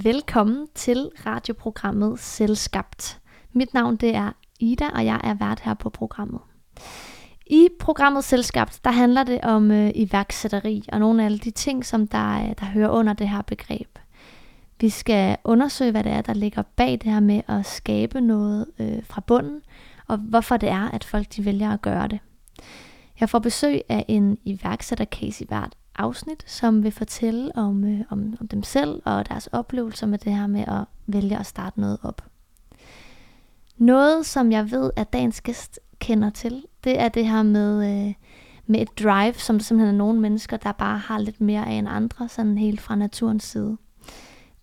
Velkommen til radioprogrammet Selskabt. Mit navn det er Ida, og jeg er vært her på programmet. I programmet Selskabt, der handler det om øh, iværksætteri og nogle af alle de ting, som der, øh, der hører under det her begreb. Vi skal undersøge, hvad det er, der ligger bag det her med at skabe noget øh, fra bunden, og hvorfor det er, at folk de vælger at gøre det. Jeg får besøg af en iværksætter Casey Vært, afsnit, som vil fortælle om, øh, om, om dem selv og deres oplevelser med det her med at vælge at starte noget op. Noget, som jeg ved, at dagens gæst kender til, det er det her med, øh, med et drive, som der simpelthen er nogle mennesker, der bare har lidt mere af end andre, sådan helt fra naturens side.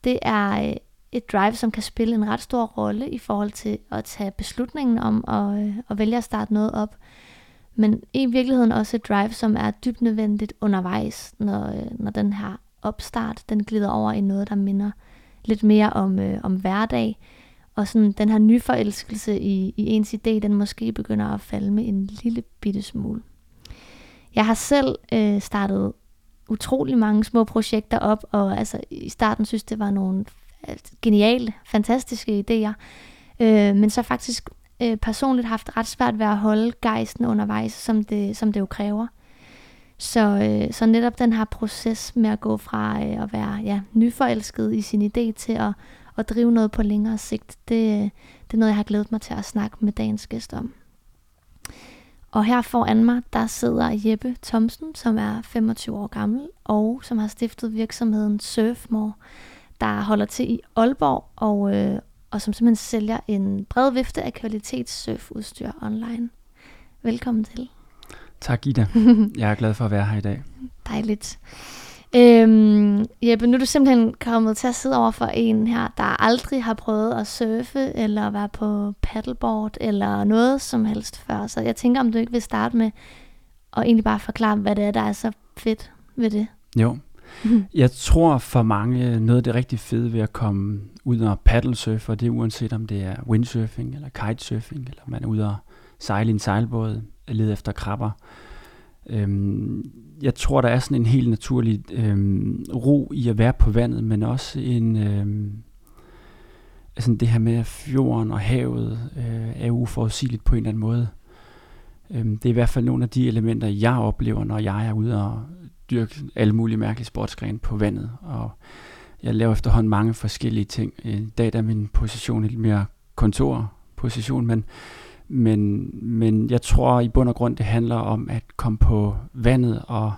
Det er øh, et drive, som kan spille en ret stor rolle i forhold til at tage beslutningen om at, øh, at vælge at starte noget op, men i virkeligheden også et drive, som er dybt nødvendigt undervejs, når, øh, når den her opstart, den glider over i noget, der minder lidt mere om, øh, om hverdag, og sådan den her nyforelskelse i, i ens idé, den måske begynder at falde med en lille bitte smule. Jeg har selv øh, startet utrolig mange små projekter op, og altså i starten synes det var nogle geniale, fantastiske idéer, øh, men så faktisk øh, personligt haft ret svært ved at holde gejsten undervejs, som det, som det jo kræver. Så, øh, så netop den her proces med at gå fra øh, at være ja, nyforelsket i sin idé til at, at drive noget på længere sigt, det, det er noget, jeg har glædet mig til at snakke med dagens gæst om. Og her foran mig, der sidder Jeppe Thomsen, som er 25 år gammel, og som har stiftet virksomheden Surfmore, der holder til i Aalborg, og, øh, og som simpelthen sælger en bred vifte af kvalitetssurfudstyr online. Velkommen til. Tak Ida. Jeg er glad for at være her i dag. Dejligt. Øhm, Jeppe, nu er du simpelthen kommet til at sidde over for en her, der aldrig har prøvet at surfe, eller være på paddleboard, eller noget som helst før. Så jeg tænker, om du ikke vil starte med at egentlig bare forklare, hvad det er, der er så fedt ved det. Jo. Mm-hmm. Jeg tror for mange, noget af det rigtig fede ved at komme ud og paddlesurfe, og det er uanset om det er windsurfing eller kitesurfing, eller man er ude og sejle i en sejlbåd, lede efter krabber. Øhm, jeg tror, der er sådan en helt naturlig øhm, ro i at være på vandet, men også en... Øhm, altså det her med, at fjorden og havet øh, er uforudsigeligt på en eller anden måde. Øhm, det er i hvert fald nogle af de elementer, jeg oplever, når jeg er ude og dyrke alle mulige mærkelige sportsgrene på vandet. Og jeg laver efterhånden mange forskellige ting. I dag er min position lidt mere kontorposition, men, men, men jeg tror i bund og grund, det handler om at komme på vandet og,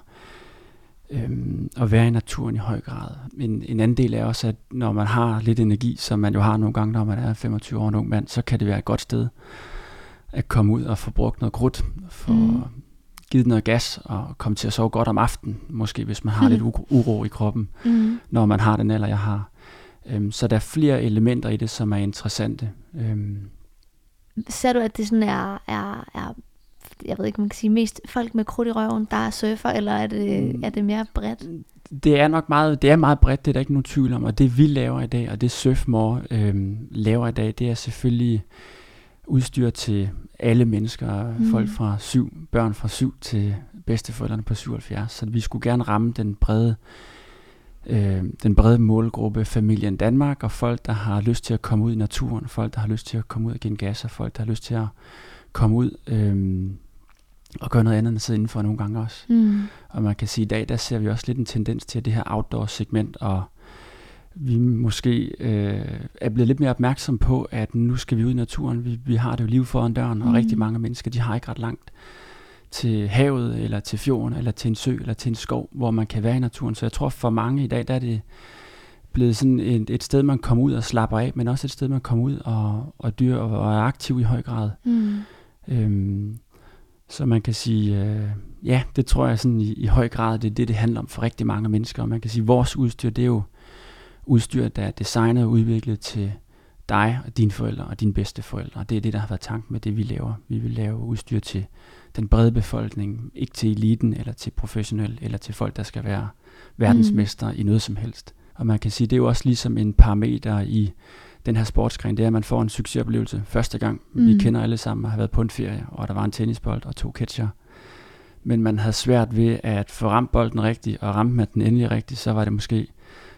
øhm, og være i naturen i høj grad. En, en anden del er også, at når man har lidt energi, som man jo har nogle gange, når man er 25 år og en ung mand, så kan det være et godt sted at komme ud og få brugt noget krudt, for mm givet noget gas og komme til at sove godt om aftenen, måske hvis man har mm. lidt uro i kroppen, mm. når man har den alder, jeg har. Øhm, så der er flere elementer i det, som er interessante. Øhm. Ser du, at det sådan er, er, er jeg ved ikke, man kan sige, mest folk med krudt i røven, der er surfer, eller er det, mm. er det mere bredt? Det er nok meget, det er meget bredt, det er der ikke nogen tvivl om, og det vi laver i dag, og det Surfmore øhm, laver i dag, det er selvfølgelig udstyr til alle mennesker, mm. folk fra syv, børn fra syv til bedsteforældrene på 77. Så vi skulle gerne ramme den brede, øh, den brede målgruppe, familien Danmark, og folk, der har lyst til at komme ud i naturen, folk, der har lyst til at komme ud og give en gas, og folk, der har lyst til at komme ud øh, og gøre noget andet end at sidde indenfor nogle gange også. Mm. Og man kan sige, at i dag, der ser vi også lidt en tendens til det her outdoor-segment, og vi måske øh, er blevet lidt mere opmærksom på, at nu skal vi ud i naturen. Vi, vi har det jo liv foran døren, mm. og rigtig mange mennesker, de har ikke ret langt til havet, eller til fjorden, eller til en sø, eller til en skov, hvor man kan være i naturen. Så jeg tror for mange i dag, der er det blevet sådan et, et sted, man kommer ud og slapper af, men også et sted, man kommer ud og, og dyr og, er aktiv i høj grad. Mm. Øhm, så man kan sige, øh, ja, det tror jeg sådan i, i høj grad, det er det, det handler om for rigtig mange mennesker. Og man kan sige, vores udstyr, det er jo udstyr, der er designet og udviklet til dig og dine forældre og dine bedste forældre. Og det er det, der har været tanken med det, vi laver. Vi vil lave udstyr til den brede befolkning, ikke til eliten eller til professionel eller til folk, der skal være verdensmester mm. i noget som helst. Og man kan sige, det er jo også ligesom en parameter i den her sportsgren, det er, at man får en succesoplevelse første gang. Mm. Vi kender alle sammen at have været på en ferie, og der var en tennisbold og to catcher. Men man havde svært ved at få ramt bolden rigtigt, og ramme med den endelig rigtigt, så var det måske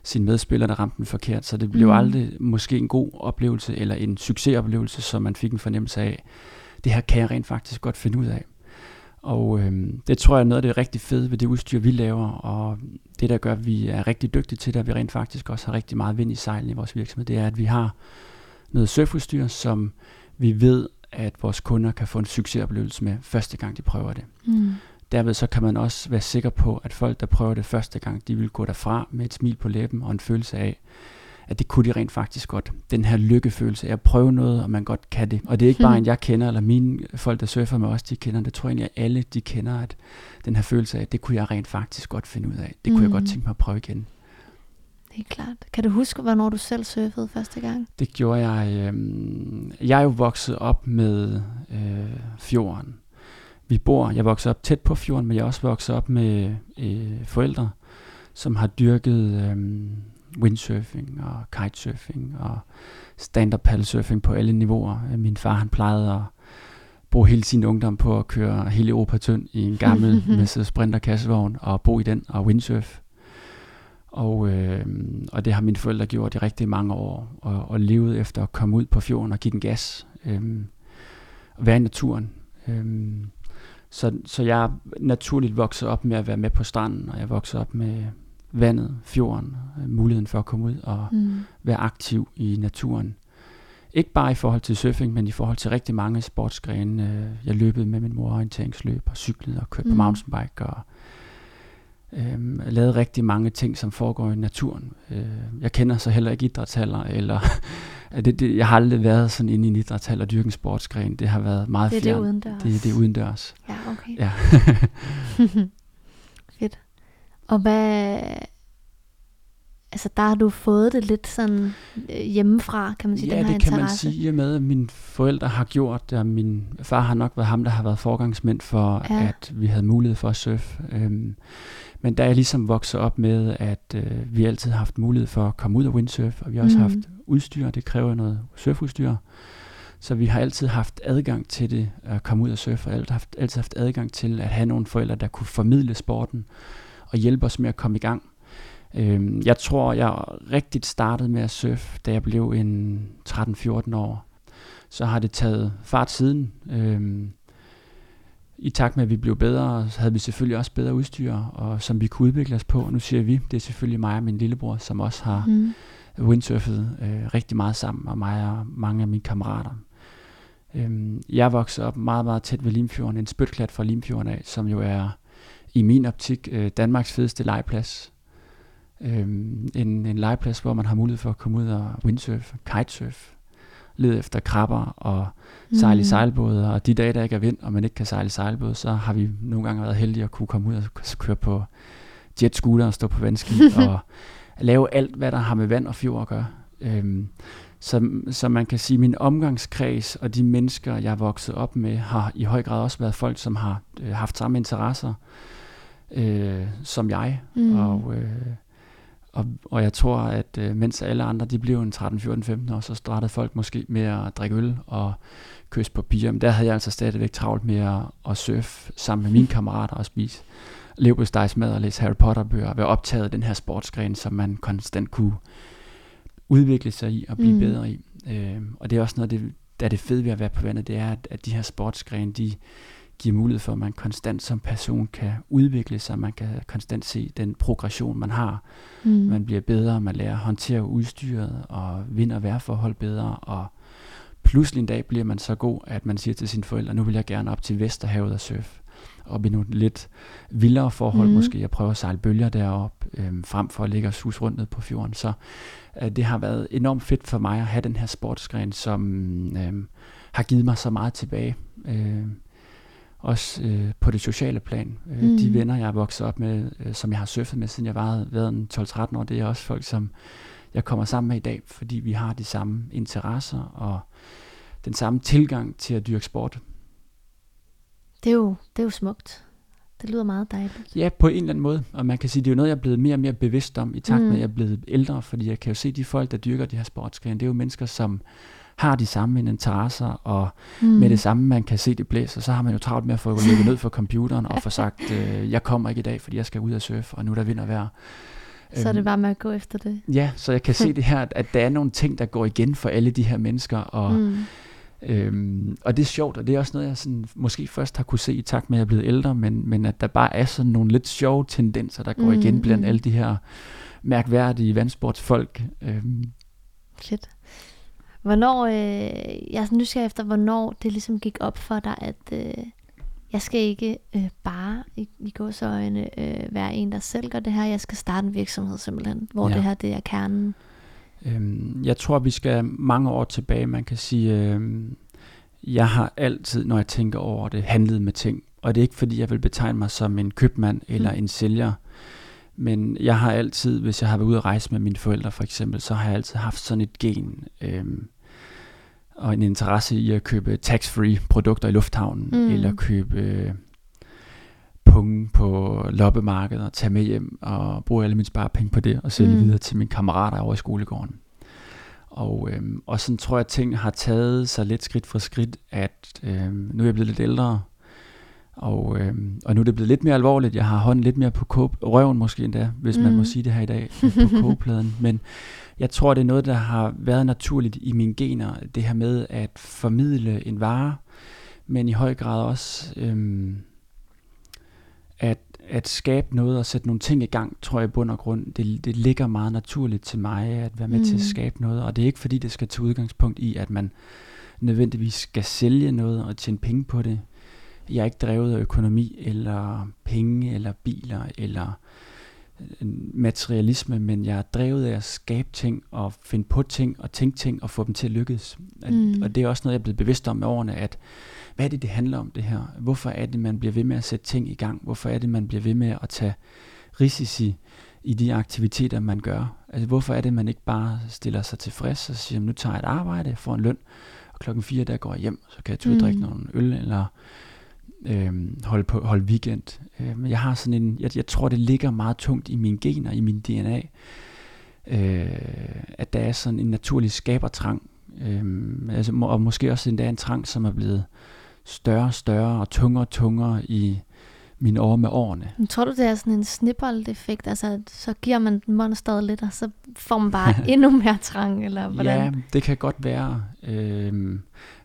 sin medspiller, der ramte den forkert. Så det blev mm. aldrig måske en god oplevelse, eller en succesoplevelse, som man fik en fornemmelse af, det her kan jeg rent faktisk godt finde ud af. Og øhm, det tror jeg er noget af det rigtig fede ved det udstyr, vi laver, og det, der gør, at vi er rigtig dygtige til det, og vi rent faktisk også har rigtig meget vind i sejlen i vores virksomhed, det er, at vi har noget surfudstyr, som vi ved, at vores kunder kan få en succesoplevelse med første gang, de prøver det. Mm. Derved så kan man også være sikker på, at folk, der prøver det første gang, de vil gå derfra med et smil på læben og en følelse af, at det kunne de rent faktisk godt. Den her lykkefølelse af at prøve noget, og man godt kan det. Og det er ikke bare en, jeg kender, eller mine folk, der surfer med os, de kender. Det tror jeg egentlig, at alle de kender, at den her følelse af, at det kunne jeg rent faktisk godt finde ud af. Det kunne mm. jeg godt tænke mig at prøve igen. Det er klart. Kan du huske, hvornår du selv surfede første gang? Det gjorde jeg. Øh, jeg er jo vokset op med øh, fjorden. Vi bor, jeg voksede op tæt på fjorden, men jeg er også vokset op med øh, forældre, som har dyrket øh, windsurfing og kitesurfing og stand-up paddlesurfing på alle niveauer. Min far han plejede at bruge hele sin ungdom på at køre hele Europa tynd i en gammel Mercedes Sprinter kassevogn og bo i den og windsurf. Og, øh, og det har mine forældre gjort i rigtig mange år, og, og levet efter at komme ud på fjorden og give den gas. Øh, og være i naturen. Øh, så, så jeg er naturligt vokset op med at være med på stranden, og jeg vokset op med vandet, fjorden, øh, muligheden for at komme ud og mm. være aktiv i naturen. Ikke bare i forhold til surfing, men i forhold til rigtig mange sportsgrene. Øh, jeg løbede med min mor orienteringsløb og cyklede og kørte mm. på mountainbike og øhm, lavede rigtig mange ting, som foregår i naturen. Øh, jeg kender så heller ikke idrætshaller, eller det, det, jeg har aldrig været sådan inde i en idrætshal og dyrke en sportsgren. Det har været meget fjern. Det er fjern. det udendørs. Det, det er udendørs. Ja, okay. Ja. Fedt. Og hvad... Altså, der har du fået det lidt sådan øh, hjemmefra, kan man sige, ja, den her det kan interesse. man sige, med at mine forældre har gjort det, og min far har nok været ham, der har været forgangsmænd for, ja. at vi havde mulighed for at surfe. Øhm, men der er jeg ligesom vokset op med, at øh, vi altid har haft mulighed for at komme ud og windsurf, og vi har også mm. haft udstyr, det kræver noget surfudstyr. Så vi har altid haft adgang til det, at komme ud og surfe, og altid haft, altid haft adgang til at have nogle forældre, der kunne formidle sporten og hjælpe os med at komme i gang. Øhm, jeg tror, jeg rigtigt startede med at surfe, da jeg blev en 13-14 år. Så har det taget fart siden. Øhm, I takt med, at vi blev bedre, så havde vi selvfølgelig også bedre udstyr, og som vi kunne udvikle os på. Nu siger vi, det er selvfølgelig mig og min lillebror, som også har mm. windsurfet øh, rigtig meget sammen, og mig og mange af mine kammerater. Øhm, jeg voksede op meget, meget tæt ved Limfjorden, en spytklat fra Limfjorden af, som jo er i min optik øh, Danmarks fedeste legeplads. Øhm, en, en legeplads, hvor man har mulighed for at komme ud og windsurf, kitesurf, lede efter krabber og sejle mm. i sejlbåde. Og de dage, der ikke er vind, og man ikke kan sejle i sejlbåde, så har vi nogle gange været heldige at kunne komme ud og køre på jet scooter og stå på vandski og lave alt, hvad der har med vand og fjord at gøre. Øhm, så, så man kan sige, at min omgangskreds og de mennesker, jeg er vokset op med, har i høj grad også været folk, som har øh, haft samme interesser øh, som jeg. Mm. Og, øh, og, og jeg tror, at øh, mens alle andre de blev en 13, 14, 15 år, så startede folk måske med at drikke øl og kysse på piger. Men der havde jeg altså stadigvæk travlt med at, at surfe sammen med mine kammerater og spise leverpostejsmad og læse Harry Potter bøger og være optaget af den her sportsgren, som man konstant kunne udvikle sig i og blive mm. bedre i. Øh, og det er også noget, det, der er det fede ved at være på vandet, det er, at, at de her sportsgrene, de, giver mulighed for, at man konstant som person kan udvikle sig, man kan konstant se den progression, man har. Mm. Man bliver bedre, man lærer at håndtere udstyret og vind- og vejrforhold bedre, og pludselig en dag bliver man så god, at man siger til sine forældre, nu vil jeg gerne op til Vesterhavet og surfe. Op i nogle lidt vildere forhold, mm. måske jeg prøver at sejle bølger derop, øhm, frem for at ligge og sus rundt ned på fjorden. Så øh, det har været enormt fedt for mig at have den her sportsgren, som øh, har givet mig så meget tilbage. Øh, også øh, på det sociale plan. Øh, mm. De venner, jeg er vokset op med, øh, som jeg har surfet med, siden jeg var været 12-13 år, det er også folk, som jeg kommer sammen med i dag, fordi vi har de samme interesser og den samme tilgang til at dyrke sport. Det er jo, det er jo smukt. Det lyder meget dejligt. Ja, på en eller anden måde. Og man kan sige, det er jo noget, jeg er blevet mere og mere bevidst om, i takt med, mm. at jeg er blevet ældre, fordi jeg kan jo se de folk, der dyrker de her sportsgrene, det er jo mennesker, som har de samme interesser, og mm. med det samme, man kan se det blæser, så har man jo travlt med at få løbet ned for computeren og få sagt, øh, jeg kommer ikke i dag, fordi jeg skal ud og surfe, og nu der vinder vejr. Så er det bare med at gå efter det. Ja, så jeg kan se det her, at der er nogle ting, der går igen for alle de her mennesker, og, mm. øhm, og det er sjovt, og det er også noget, jeg sådan, måske først har kunne se i takt med, at jeg er blevet ældre, men, men at der bare er sådan nogle lidt sjove tendenser, der går mm. igen blandt mm. alle de her mærkværdige vandsportsfolk. Øhm. Fedt. Hvornår, øh, jeg er nysgerrig efter, hvornår det ligesom gik op for dig, at øh, jeg skal ikke øh, bare i, i gåsøjne øh, være en, der selv gør det her. Jeg skal starte en virksomhed simpelthen, hvor ja. det her det er kernen. Øhm, jeg tror, vi skal mange år tilbage. Man kan sige, øh, jeg har altid, når jeg tænker over det, handlet med ting. Og det er ikke fordi, jeg vil betegne mig som en købmand eller mm. en sælger. Men jeg har altid, hvis jeg har været ude at rejse med mine forældre for eksempel, så har jeg altid haft sådan et gen. Øh, og en interesse i at købe tax-free produkter i lufthavnen, mm. eller købe øh, punge på loppemarkedet og tage med hjem og bruge alle mine sparepenge på det og sælge mm. videre til mine kammerater over i skolegården. Og, øhm, og sådan tror jeg, at ting har taget sig lidt skridt for skridt, at øhm, nu er jeg blevet lidt ældre, og, øhm, og nu er det blevet lidt mere alvorligt. Jeg har hånden lidt mere på kåb, røven måske endda, hvis mm. man må mm. sige det her i dag, på kogepladen. Men jeg tror, det er noget, der har været naturligt i mine gener, det her med at formidle en vare, men i høj grad også øhm, at, at skabe noget og sætte nogle ting i gang, tror jeg i bund og grund, det, det ligger meget naturligt til mig at være med mm. til at mm. skabe noget, og det er ikke fordi, det skal tage udgangspunkt i, at man nødvendigvis skal sælge noget og tjene penge på det. Jeg er ikke drevet af økonomi, eller penge, eller biler, eller materialisme, men jeg er drevet af at skabe ting og finde på ting og tænke ting og få dem til at lykkes. Mm. Og det er også noget, jeg er blevet bevidst om med årene, at hvad er det, det handler om det her? Hvorfor er det, man bliver ved med at sætte ting i gang? Hvorfor er det, man bliver ved med at tage risici i de aktiviteter, man gør? Altså, hvorfor er det, man ikke bare stiller sig tilfreds og siger, nu tager jeg et arbejde, får en løn, og klokken fire, der går jeg hjem, så kan jeg tage mm. drikke nogle øl, eller øh, holde, på, holde weekend. Øh, jeg har sådan en, jeg, jeg tror det ligger meget tungt i mine gener, i min DNA, øh, at der er sådan en naturlig skabertrang, øh, altså, og måske også endda en trang, som er blevet større og større og tungere og tungere i mine år med årene. Men tror du, det er sådan en snibbold-effekt? Altså, så giver man monsteret lidt, og så får man bare endnu mere trang, eller hvordan? Ja, det kan godt være. Øh,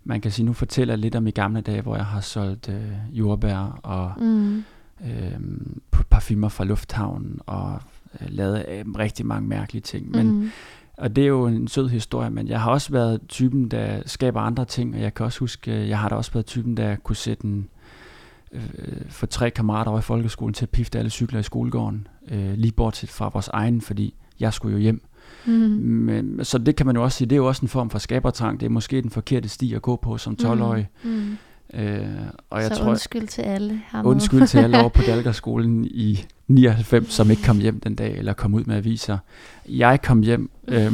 man kan sige, nu fortæller jeg lidt om i gamle dage, hvor jeg har solgt øh, jordbær og mm. øh, parfumer fra lufthavnen og øh, lavet øh, rigtig mange mærkelige ting. Men, mm. Og det er jo en sød historie, men jeg har også været typen, der skaber andre ting, og jeg kan også huske, øh, jeg har da også været typen, der kunne sætte en, øh, for tre kammerater over i folkeskolen til at pifte alle cykler i skolegården, øh, lige bortset fra vores egen, fordi jeg skulle jo hjem. Mm. Men, så det kan man jo også sige, det er jo også en form for skabertrang. Det er måske den forkerte sti at gå på som 12-årig. Mm. Mm. Øh, og jeg så tror, undskyld til alle hernede. Undskyld til alle over på Dalgerskolen i 99, som ikke kom hjem den dag, eller kom ud med aviser. Jeg kom hjem, øh,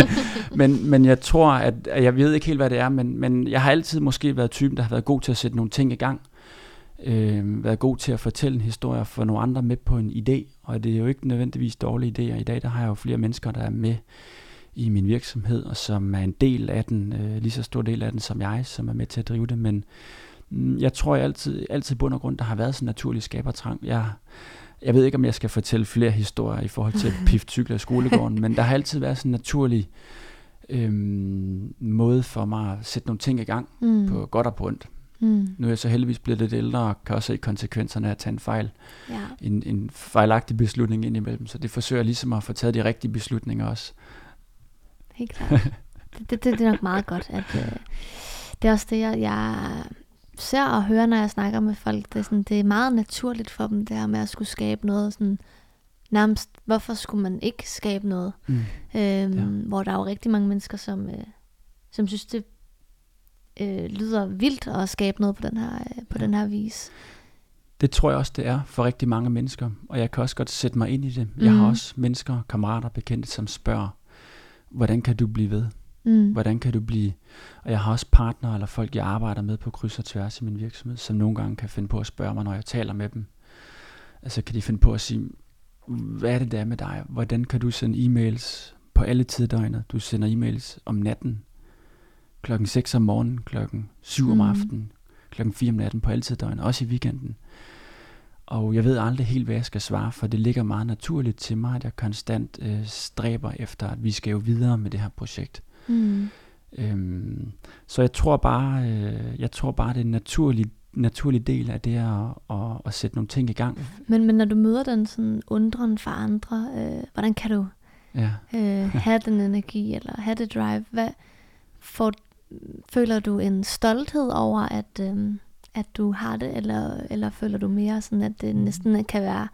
men, men jeg tror, at, at jeg ved ikke helt, hvad det er, men, men jeg har altid måske været typen, der har været god til at sætte nogle ting i gang øh, været god til at fortælle en historie og få nogle andre med på en idé, og det er jo ikke nødvendigvis dårlige idéer. I dag der har jeg jo flere mennesker, der er med i min virksomhed, og som er en del af den, øh, lige så stor del af den som jeg, som er med til at drive det, men mm, jeg tror jeg altid, altid bund og grund, der har været sådan en naturlig skabertrang. Jeg, jeg ved ikke, om jeg skal fortælle flere historier i forhold til pift cykler i skolegården, men der har altid været sådan en naturlig øhm, måde for mig at sætte nogle ting i gang mm. på godt og på ondt. Mm. Nu er jeg så heldigvis blevet lidt ældre og kan også se konsekvenserne af at tage en fejl. Ja. En, en fejlagtig beslutning indimellem. Så det forsøger jeg ligesom at få taget de rigtige beslutninger også. Helt klart. det, det, det, er nok meget godt. At, øh, det er også det, jeg, jeg ser og hører, når jeg snakker med folk. Det er, sådan, det er meget naturligt for dem, det her med at skulle skabe noget sådan nærmest, hvorfor skulle man ikke skabe noget? Mm. Øhm, ja. Hvor der er jo rigtig mange mennesker, som, øh, som synes, det øh, lyder vildt at skabe noget på den her, øh, på ja. den her vis. Det tror jeg også, det er for rigtig mange mennesker, og jeg kan også godt sætte mig ind i det. Jeg mm. har også mennesker, kammerater, bekendte, som spørger, hvordan kan du blive ved? Mm. Hvordan kan du blive... Og jeg har også partnere eller folk, jeg arbejder med på kryds og tværs i min virksomhed, som nogle gange kan finde på at spørge mig, når jeg taler med dem. Altså kan de finde på at sige, hvad er det der med dig? Hvordan kan du sende e-mails på alle tider Du sender e-mails om natten, klokken 6 om morgenen, klokken 7 mm. om aftenen, klokken 4 om natten på altid døgn, også i weekenden. Og jeg ved aldrig helt, hvad jeg skal svare, for det ligger meget naturligt til mig, at jeg konstant øh, stræber efter, at vi skal jo videre med det her projekt. Mm. Øhm, så jeg tror bare, øh, jeg tror bare, det er en naturlig, naturlig del af det at, at, at sætte nogle ting i gang. Men, men når du møder den sådan undren for andre, øh, hvordan kan du ja. øh, have den energi, eller have det drive? Hvad, får, føler du en stolthed over, at, øh, at du har det, eller, eller føler du mere sådan, at det næsten kan være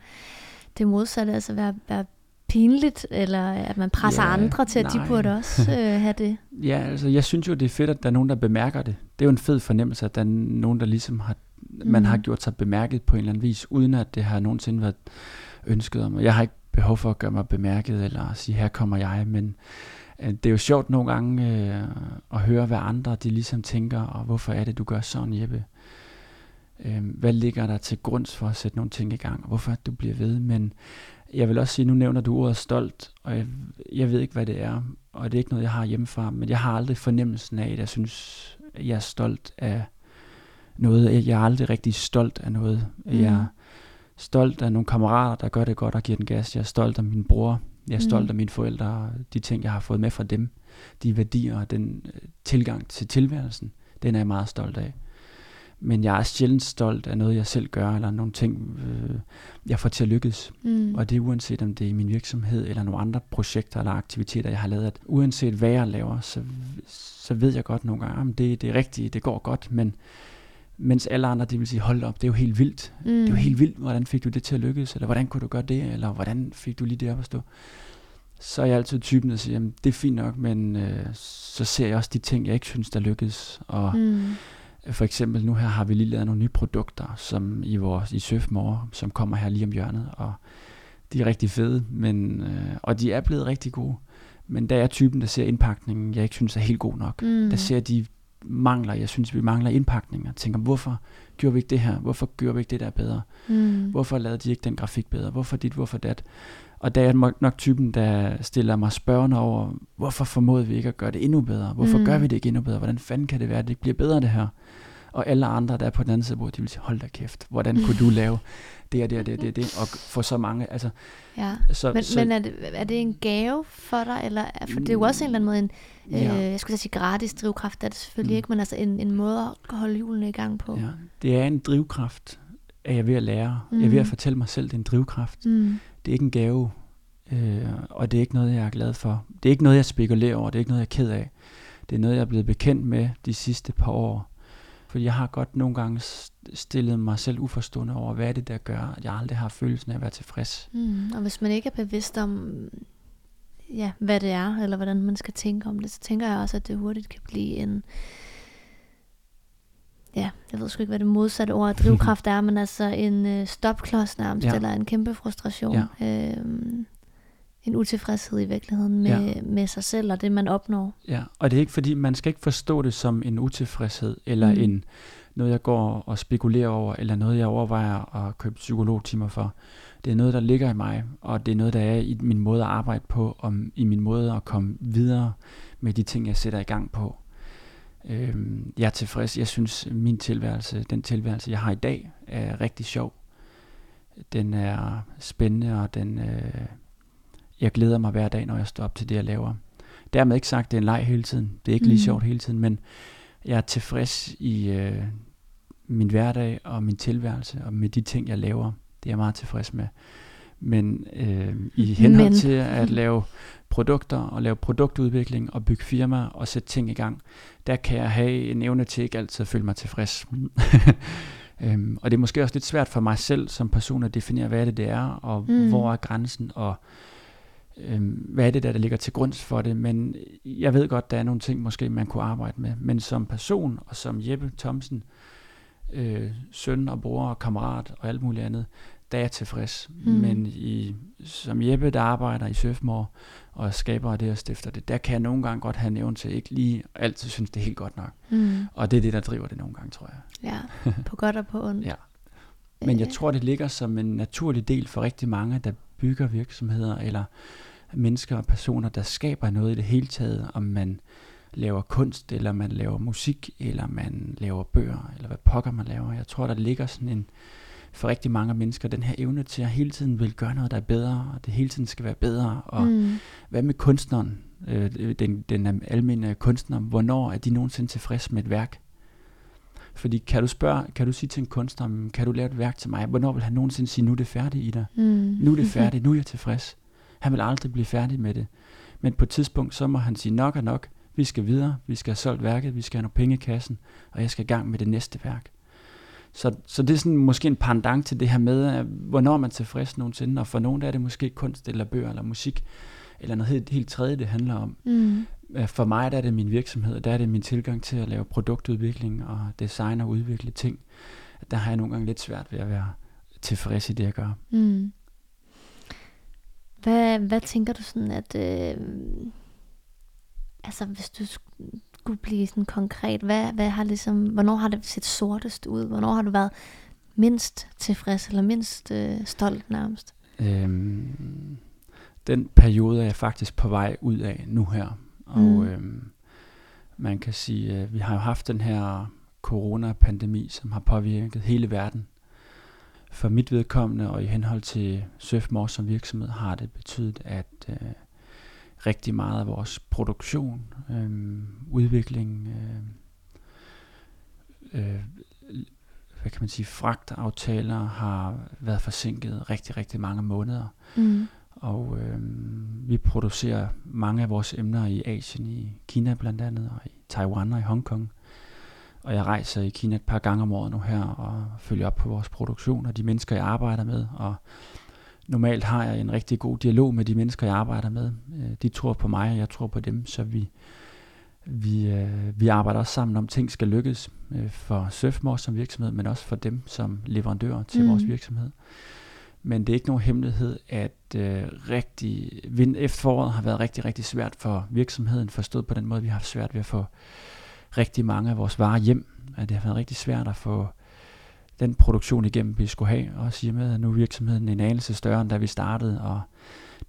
det modsatte, altså være, være pinligt, eller at man presser ja, andre til, at nej. de burde også øh, have det? Ja, altså jeg synes jo, det er fedt, at der er nogen, der bemærker det. Det er jo en fed fornemmelse, at der er nogen, der ligesom har, mm. man har gjort sig bemærket på en eller anden vis, uden at det har nogensinde været ønsket om. Jeg har ikke behov for at gøre mig bemærket, eller sige, her kommer jeg, men det er jo sjovt nogle gange øh, at høre, hvad andre de ligesom tænker, og hvorfor er det, du gør sådan, Jeppe? Øh, hvad ligger der til grund for at sætte nogle ting i gang, og hvorfor du bliver ved? Men jeg vil også sige, nu nævner du ordet stolt, og jeg, jeg ved ikke, hvad det er, og det er ikke noget, jeg har hjemmefra, men jeg har aldrig fornemmelsen af, at jeg synes, at jeg er stolt af noget. Jeg er aldrig rigtig stolt af noget. Mm. Jeg er stolt af nogle kammerater, der gør det godt og giver den gas. Jeg er stolt af min bror. Jeg er stolt mm. af mine forældre, de ting, jeg har fået med fra dem. De værdier og den øh, tilgang til tilværelsen, den er jeg meget stolt af men jeg er sjældent stolt af noget, jeg selv gør, eller nogle ting, øh, jeg får til at lykkes. Mm. Og det er uanset om det er i min virksomhed, eller nogle andre projekter eller aktiviteter, jeg har lavet. At uanset hvad jeg laver, så, så ved jeg godt nogle gange, at det, det er rigtigt, det går godt, men mens alle andre, de vil sige, hold op, det er jo helt vildt. Mm. Det er jo helt vildt, hvordan fik du det til at lykkes, eller hvordan kunne du gøre det, eller hvordan fik du lige det op at stå. Så er jeg altid typen, der siger, jamen, det er fint nok, men øh, så ser jeg også de ting, jeg ikke synes, der lykkes. Og mm for eksempel nu her har vi lige lavet nogle nye produkter, som i vores i Søfmore, som kommer her lige om hjørnet, og de er rigtig fede, men, øh, og de er blevet rigtig gode. Men der er typen, der ser indpakningen, jeg ikke synes er helt god nok. Mm. Der ser de mangler, jeg synes, vi mangler indpakninger. Tænker, hvorfor gjorde vi ikke det her? Hvorfor gjorde vi ikke det der bedre? Mm. Hvorfor lavede de ikke den grafik bedre? Hvorfor dit, hvorfor dat? Og der er nok typen, der stiller mig spørgende over, hvorfor formåede vi ikke at gøre det endnu bedre? Hvorfor mm. gør vi det ikke endnu bedre? Hvordan fanden kan det være, at det bliver bedre det her? Og alle andre, der er på den anden side, de vil sige, hold da kæft, hvordan kunne du lave det og det og det og det, det, og få så mange, altså. Ja. Så, men, så, men er, det, er det en gave for dig, eller, for det er jo også en eller anden måde en, ja. øh, jeg skulle sige gratis drivkraft, det er det selvfølgelig mm. ikke, men altså en, en måde at holde hjulene i gang på. Ja. Det er en drivkraft, at jeg er ved at lære. Mm. Jeg er ved at fortælle mig selv, det er en drivkraft. Mm. Det er ikke en gave, øh, og det er ikke noget, jeg er glad for. Det er ikke noget, jeg spekulerer over, det er ikke noget, jeg er ked af. Det er noget, jeg er blevet bekendt med de sidste par år. For jeg har godt nogle gange stillet mig selv uforstående over, hvad er det, der gør, at jeg aldrig har følelsen af at være tilfreds. Mm, og hvis man ikke er bevidst om, ja, hvad det er, eller hvordan man skal tænke om det, så tænker jeg også, at det hurtigt kan blive en, ja, jeg ved sgu ikke, hvad det modsatte ord af drivkraft er, men altså en øh, stopklods nærmest, ja. eller en kæmpe frustration. Ja. Øhm, en utilfredshed i virkeligheden med, ja. med sig selv og det, man opnår. Ja, og det er ikke fordi, man skal ikke forstå det som en utilfredshed, eller mm. en noget, jeg går og spekulerer over, eller noget, jeg overvejer at købe psykologtimer for. Det er noget, der ligger i mig, og det er noget, der er i min måde at arbejde på, og i min måde at komme videre med de ting, jeg sætter i gang på. Øhm, jeg er tilfreds. Jeg synes, min tilværelse, den tilværelse, jeg har i dag, er rigtig sjov. Den er spændende, og den, øh, jeg glæder mig hver dag, når jeg står op til det, jeg laver. Dermed ikke sagt, det er en leg hele tiden. Det er ikke mm. lige sjovt hele tiden, men jeg er tilfreds i øh, min hverdag og min tilværelse, og med de ting, jeg laver. Det er jeg meget tilfreds med. Men øh, i henhold men. til at lave produkter og lave produktudvikling og bygge firma og sætte ting i gang, der kan jeg have en evne til ikke altid at føle mig tilfreds. øhm, og det er måske også lidt svært for mig selv som person at definere, hvad det, det er, og mm. hvor er grænsen, og øh, hvad er det der, der ligger til grund for det, men jeg ved godt, der er nogle ting måske, man kunne arbejde med, men som person og som Jeppe Thomsen, øh, søn og bror og kammerat og alt muligt andet, der er jeg tilfreds. Mm. Men i, som Jeppe, der arbejder i Søfmor og skaber det og stifter det, der kan jeg nogle gange godt have nævnt til ikke lige altid synes, det er helt godt nok. Mm. Og det er det, der driver det nogle gange, tror jeg. Ja, på godt og på ondt. ja. Men jeg øh. tror, det ligger som en naturlig del for rigtig mange, der bygger virksomheder, eller mennesker og personer, der skaber noget i det hele taget, om man laver kunst, eller man laver musik, eller man laver bøger, eller hvad pokker man laver. Jeg tror, der ligger sådan en for rigtig mange mennesker, den her evne til at hele tiden vil gøre noget, der er bedre, og det hele tiden skal være bedre. Og mm. hvad med kunstneren, øh, den, den almindelige kunstner, hvornår er de nogensinde tilfreds med et værk? Fordi kan du spørge, kan du sige til en kunstner, kan du lave et værk til mig? Hvornår vil han nogensinde sige, nu er det færdigt, Ida? Mm. Nu er det færdigt, nu er jeg tilfreds. Han vil aldrig blive færdig med det. Men på et tidspunkt, så må han sige nok og nok. Vi skal videre, vi skal have solgt værket, vi skal have nogle penge i kassen, og jeg skal i gang med det næste værk. Så, så det er sådan måske en pendant til det her med, at hvornår man er tilfreds nogensinde, og for nogen der er det måske kunst eller bøger eller musik, eller noget helt, helt tredje, det handler om. Mm. For mig der er det min virksomhed, der er det min tilgang til at lave produktudvikling og design og udvikle ting. Der har jeg nogle gange lidt svært ved at være tilfreds i det, jeg gør. Mm. Hvad, hvad tænker du sådan, at... Øh, altså, hvis du skulle blive sådan konkret, hvad, hvad har ligesom, hvornår har det set sortest ud? Hvornår har du været mindst tilfreds, eller mindst øh, stolt nærmest? Øhm, den periode er jeg faktisk på vej ud af nu her. Og mm. øhm, man kan sige, at vi har jo haft den her coronapandemi, som har påvirket hele verden. For mit vedkommende og i henhold til Surfmore som virksomhed har det betydet, at øh, rigtig meget af vores produktion, øh, udvikling, øh, øh, hvad kan man sige, fragtaftaler har været forsinket rigtig, rigtig mange måneder. Mm. Og øh, vi producerer mange af vores emner i Asien, i Kina blandt andet, og i Taiwan og i Hongkong. Og jeg rejser i Kina et par gange om året nu her, og følger op på vores produktion og de mennesker, jeg arbejder med. Og normalt har jeg en rigtig god dialog med de mennesker, jeg arbejder med. Øh, de tror på mig, og jeg tror på dem, så vi, vi, øh, vi arbejder også sammen om, ting skal lykkes øh, for Surfmore som virksomhed, men også for dem som leverandører til mm. vores virksomhed. Men det er ikke nogen hemmelighed, at øh, rigtig, vind efteråret har været rigtig, rigtig svært for virksomheden, forstået på den måde, vi har haft svært ved at få rigtig mange af vores varer hjem. At det har været rigtig svært at få den produktion igennem, vi skulle have. Og sige med, at nu er virksomheden en anelse større, end da vi startede, og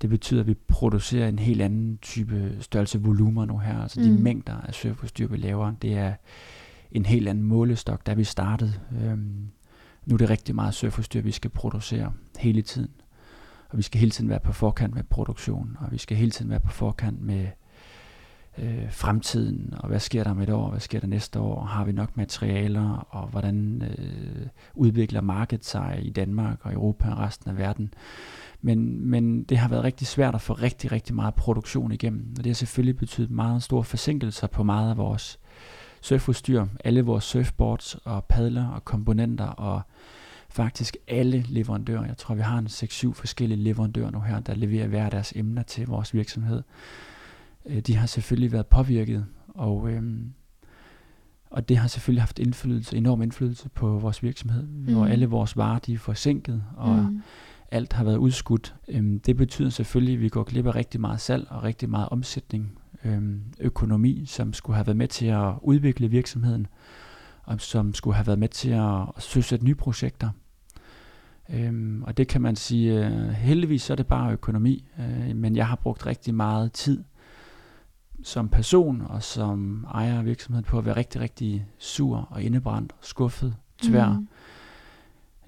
det betyder, at vi producerer en helt anden type størrelse volumer nu her. Altså mm. de mængder af surfudstyr, vi laver, det er en helt anden målestok, da vi startede. Øhm, nu er det rigtig meget surfudstyr, vi skal producere hele tiden. Og vi skal hele tiden være på forkant med produktion, og vi skal hele tiden være på forkant med øh, fremtiden, og hvad sker der om et år, hvad sker der næste år, har vi nok materialer, og hvordan øh, udvikler markedet sig i Danmark og Europa og resten af verden. Men, men det har været rigtig svært at få rigtig, rigtig meget produktion igennem, og det har selvfølgelig betydet meget store forsinkelser på meget af vores surfudstyr, alle vores surfboards og padler og komponenter og faktisk alle leverandører. Jeg tror, vi har en 6-7 forskellige leverandører nu her, der leverer hver deres emner til vores virksomhed. Øh, de har selvfølgelig været påvirket, og, øhm, og det har selvfølgelig haft indflydelse, enorm indflydelse på vores virksomhed, mm. hvor alle vores varer de er forsinket, og mm. alt har været udskudt. Øhm, det betyder selvfølgelig, at vi går glip af rigtig meget salg og rigtig meget omsætning, øhm, økonomi, som skulle have været med til at udvikle virksomheden, og som skulle have været med til at, at søsætte nye projekter. Øhm, og det kan man sige, øh, heldigvis så er det bare økonomi, øh, men jeg har brugt rigtig meget tid som person og som ejer af virksomheden på at være rigtig, rigtig sur og indebrændt, skuffet, tvær. Mm.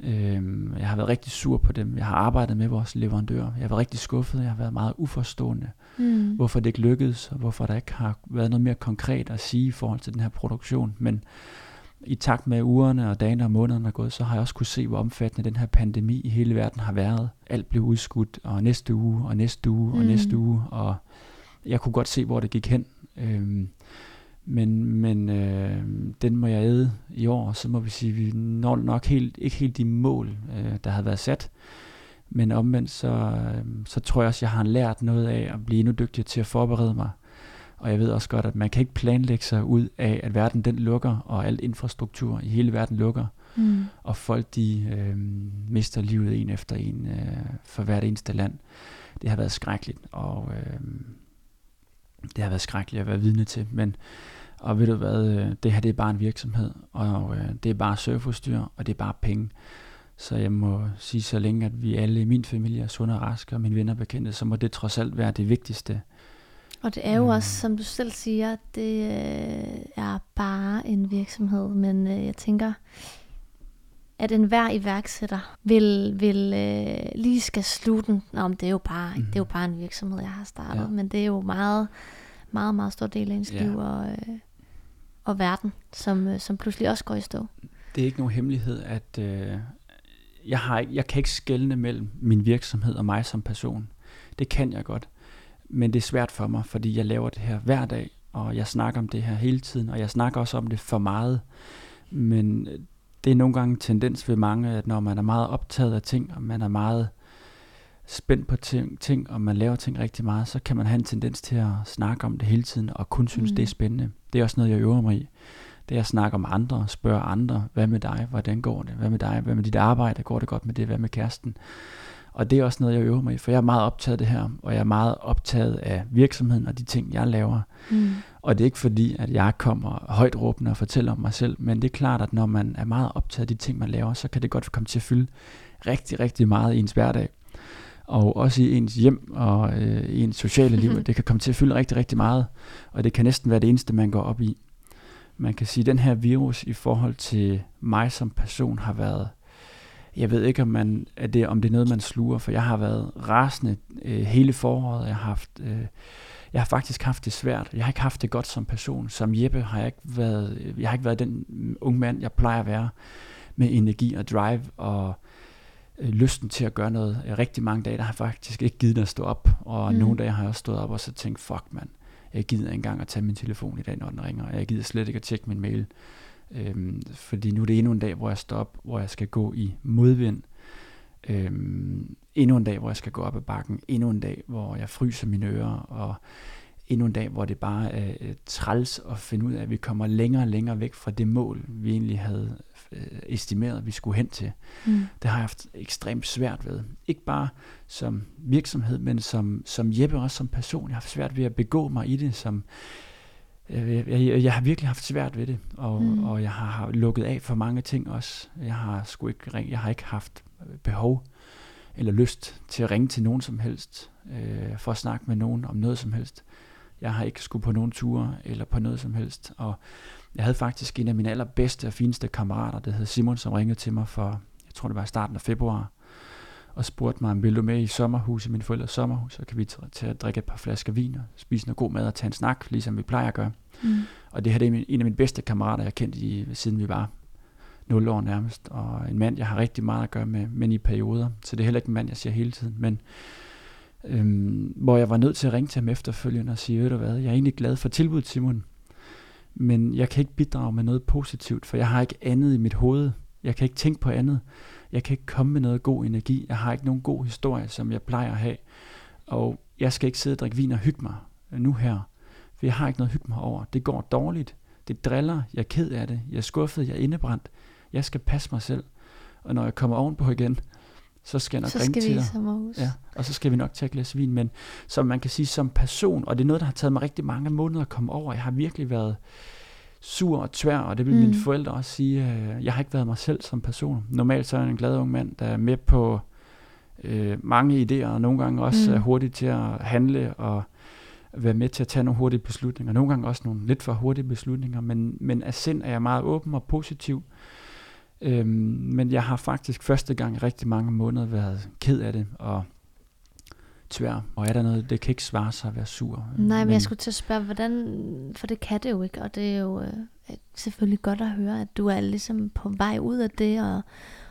Øhm, jeg har været rigtig sur på dem. Jeg har arbejdet med vores leverandører. Jeg har været rigtig skuffet. Jeg har været meget uforstående. Mm. Hvorfor det ikke lykkedes, og hvorfor der ikke har været noget mere konkret at sige i forhold til den her produktion. Men i takt med ugerne og dagene og månederne er gået, så har jeg også kunne se, hvor omfattende den her pandemi i hele verden har været. Alt blev udskudt, og næste uge, og næste uge, og mm. næste uge, og jeg kunne godt se, hvor det gik hen. Øhm, men men øh, den må jeg æde i år, så må vi sige, at vi når nok helt, ikke helt de mål, øh, der havde været sat. Men omvendt, så, øh, så tror jeg også, jeg har lært noget af at blive endnu dygtigere til at forberede mig. Og jeg ved også godt, at man kan ikke planlægge sig ud af, at verden den lukker, og al infrastruktur i hele verden lukker. Mm. Og folk de øh, mister livet en efter en øh, for hvert eneste land. Det har været skrækkeligt, og øh, det har været skrækkeligt at være vidne til. Men, og ved du hvad, øh, det her det er bare en virksomhed, og øh, det er bare surfudstyr, og det er bare penge. Så jeg må sige, så længe at vi alle i min familie er sunde og raske, og mine venner bekendte, så må det trods alt være det vigtigste. Og det er jo også, som du selv siger, det øh, er bare en virksomhed, men jeg tænker, at enhver iværksætter vil, vil øh, lige skal slutte den. Nå, men det er jo bare, mm. det er jo bare en virksomhed, jeg har startet, ja. men det er jo meget, meget, meget stor del af ens ja. liv og, øh, og verden, som, øh, som pludselig også går i stå. Det er ikke nogen hemmelighed, at øh, jeg, har ikke, jeg kan ikke skelne mellem min virksomhed og mig som person. Det kan jeg godt, men det er svært for mig, fordi jeg laver det her hver dag, og jeg snakker om det her hele tiden, og jeg snakker også om det for meget. Men det er nogle gange en tendens ved mange, at når man er meget optaget af ting, og man er meget spændt på ting, ting, og man laver ting rigtig meget, så kan man have en tendens til at snakke om det hele tiden, og kun synes, mm. det er spændende. Det er også noget, jeg øver mig i. Det er at snakke om andre, spørge andre, hvad med dig, hvordan går det, hvad med dig, hvad med dit arbejde, går det godt med det, hvad med kæresten. Og det er også noget, jeg øver mig i, for jeg er meget optaget af det her, og jeg er meget optaget af virksomheden og de ting, jeg laver. Mm. Og det er ikke fordi, at jeg kommer højt råbende og fortæller om mig selv, men det er klart, at når man er meget optaget af de ting, man laver, så kan det godt komme til at fylde rigtig, rigtig meget i ens hverdag. Og også i ens hjem og øh, i ens sociale liv. Det kan komme til at fylde rigtig, rigtig meget, og det kan næsten være det eneste, man går op i. Man kan sige, at den her virus i forhold til mig som person har været jeg ved ikke, om, man, er det, om det er noget, man sluger, for jeg har været rasende øh, hele foråret. Jeg har, haft, øh, jeg har faktisk haft det svært. Jeg har ikke haft det godt som person. Som Jeppe har jeg ikke været, jeg har ikke været den unge mand, jeg plejer at være, med energi og drive og øh, lysten til at gøre noget. Rigtig mange dage, der har jeg faktisk ikke givet at stå op, og mm. nogle dage har jeg også stået op og så tænkt, fuck mand, jeg gider ikke engang at tage min telefon i dag, når den ringer, jeg gider slet ikke at tjekke min mail. Øhm, fordi nu er det endnu en dag, hvor jeg står op, hvor jeg skal gå i modvind. Øhm, endnu en dag, hvor jeg skal gå op ad bakken. Endnu en dag, hvor jeg fryser mine ører. Og endnu en dag, hvor det bare er øh, træls at finde ud af, at vi kommer længere og længere væk fra det mål, vi egentlig havde øh, estimeret, at vi skulle hen til. Mm. Det har jeg haft ekstremt svært ved. Ikke bare som virksomhed, men som, som Jeppe også som person. Jeg har haft svært ved at begå mig i det som jeg, jeg, jeg har virkelig haft svært ved det, og, mm. og jeg har, lukket af for mange ting også. Jeg har sgu ikke jeg har ikke haft behov eller lyst til at ringe til nogen som helst øh, for at snakke med nogen om noget som helst. Jeg har ikke skulle på nogen ture eller på noget som helst. Og jeg havde faktisk en af mine allerbedste og fineste kammerater, der hed Simon, som ringede til mig for, jeg tror det var i starten af februar, og spurgte mig, vil du med i sommerhus, i min forældres sommerhus, så kan vi til at drikke et par flasker vin og spise noget god mad og tage en snak, ligesom vi plejer at gøre. Mm. Og det her det er en af mine bedste kammerater, jeg har kendt i, siden vi var 0 år nærmest, og en mand, jeg har rigtig meget at gøre med, men i perioder, så det er heller ikke en mand, jeg siger hele tiden, men øhm, hvor jeg var nødt til at ringe til ham efterfølgende og sige, ved du hvad, jeg er egentlig glad for tilbuddet, Simon, men jeg kan ikke bidrage med noget positivt, for jeg har ikke andet i mit hoved. Jeg kan ikke tænke på andet. Jeg kan ikke komme med noget god energi. Jeg har ikke nogen god historie, som jeg plejer at have. Og jeg skal ikke sidde og drikke vin og hygge mig nu her. For jeg har ikke noget at hygge mig over. Det går dårligt. Det driller. Jeg er ked af det. Jeg er skuffet. Jeg er indebrændt. Jeg skal passe mig selv. Og når jeg kommer ovenpå igen, så skal jeg nok så ringe til dig. Ja, og så skal vi nok tage et glas vin. Men som man kan sige, som person, og det er noget, der har taget mig rigtig mange måneder at komme over. Jeg har virkelig været sur og tvær, og det vil mm. mine forældre også sige. Øh, jeg har ikke været mig selv som person. Normalt så er jeg en glad ung mand, der er med på øh, mange idéer, og nogle gange også mm. er hurtig til at handle og være med til at tage nogle hurtige beslutninger. Nogle gange også nogle lidt for hurtige beslutninger, men, men af sind er jeg meget åben og positiv. Øhm, men jeg har faktisk første gang i rigtig mange måneder været ked af det, og tvær. Og er der noget, det kan ikke svare sig at være sur. Nej, men, men jeg skulle til at spørge, hvordan, for det kan det jo ikke, og det er jo øh, selvfølgelig godt at høre, at du er ligesom på vej ud af det, og,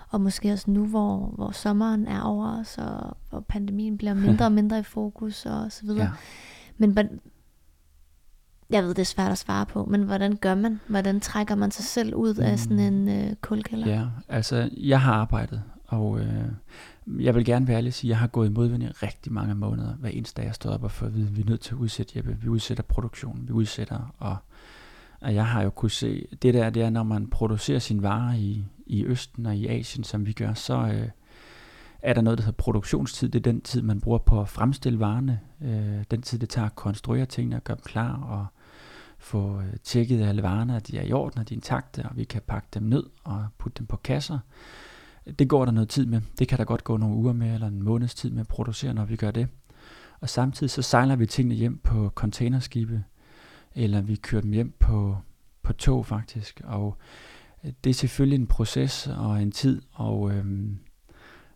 og måske også nu, hvor, hvor sommeren er over os, og, og pandemien bliver mindre og mindre i fokus, og så videre. Ja. Men jeg ved, det er svært at svare på, men hvordan gør man? Hvordan trækker man sig selv ud af sådan en øh, kulkælder? Ja, altså jeg har arbejdet, og øh, jeg vil gerne være ærlig og sige, at jeg har gået i modvind i rigtig mange måneder. Hver eneste dag, jeg stod op og fået at vide, at vi er nødt til at udsætte Jeppe. Vi udsætter produktionen, vi udsætter, og, og jeg har jo kunne se, det der, det er, når man producerer sin varer i, i Østen og i Asien, som vi gør, så øh, er der noget, der hedder produktionstid. Det er den tid, man bruger på at fremstille varerne. Øh, den tid, det tager at konstruere tingene og gøre dem klar, og få øh, tjekket alle varerne, at de er i orden, at de er intakte, og vi kan pakke dem ned og putte dem på kasser. Det går der noget tid med. Det kan der godt gå nogle uger med, eller en måneds tid med at producere, når vi gør det. Og samtidig så sejler vi tingene hjem på containerskibe, eller vi kører dem hjem på, på tog faktisk. Og øh, det er selvfølgelig en proces og en tid, og øhm,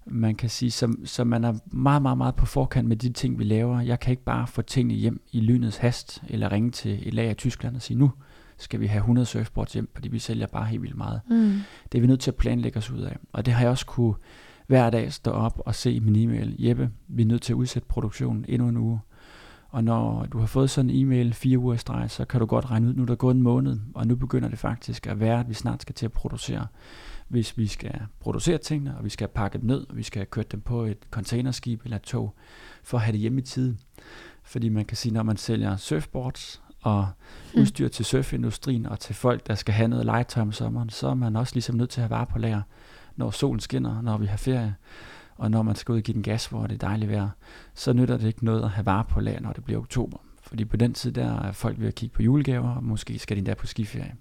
man kan sige, så, så man er meget, meget, meget på forkant med de ting, vi laver. Jeg kan ikke bare få tingene hjem i lynets hast, eller ringe til et lag i Tyskland og sige, nu skal vi have 100 surfboards hjem, fordi vi sælger bare helt vildt meget. Mm. Det er vi nødt til at planlægge os ud af. Og det har jeg også kunne hver dag stå op og se i min e-mail, Jeppe, vi er nødt til at udsætte produktionen endnu en uge. Og når du har fået sådan en e-mail fire uger i streg, så kan du godt regne ud, nu er der gået en måned, og nu begynder det faktisk at være, at vi snart skal til at producere. Hvis vi skal producere tingene, og vi skal pakke dem ned, og vi skal have kørt dem på et containerskib eller et tog, for at have det hjemme i tid. Fordi man kan sige, når man sælger surfboards og hmm. udstyr til surfindustrien og til folk, der skal have noget legetøj om sommeren, så er man også ligesom nødt til at have varer på lager, når solen skinner, når vi har ferie og når man skal ud og give den gas, hvor det er dejligt vejr, så nytter det ikke noget at have varer på lager, når det bliver oktober. Fordi på den tid, der er folk ved at kigge på julegaver, og måske skal de endda på skiferie.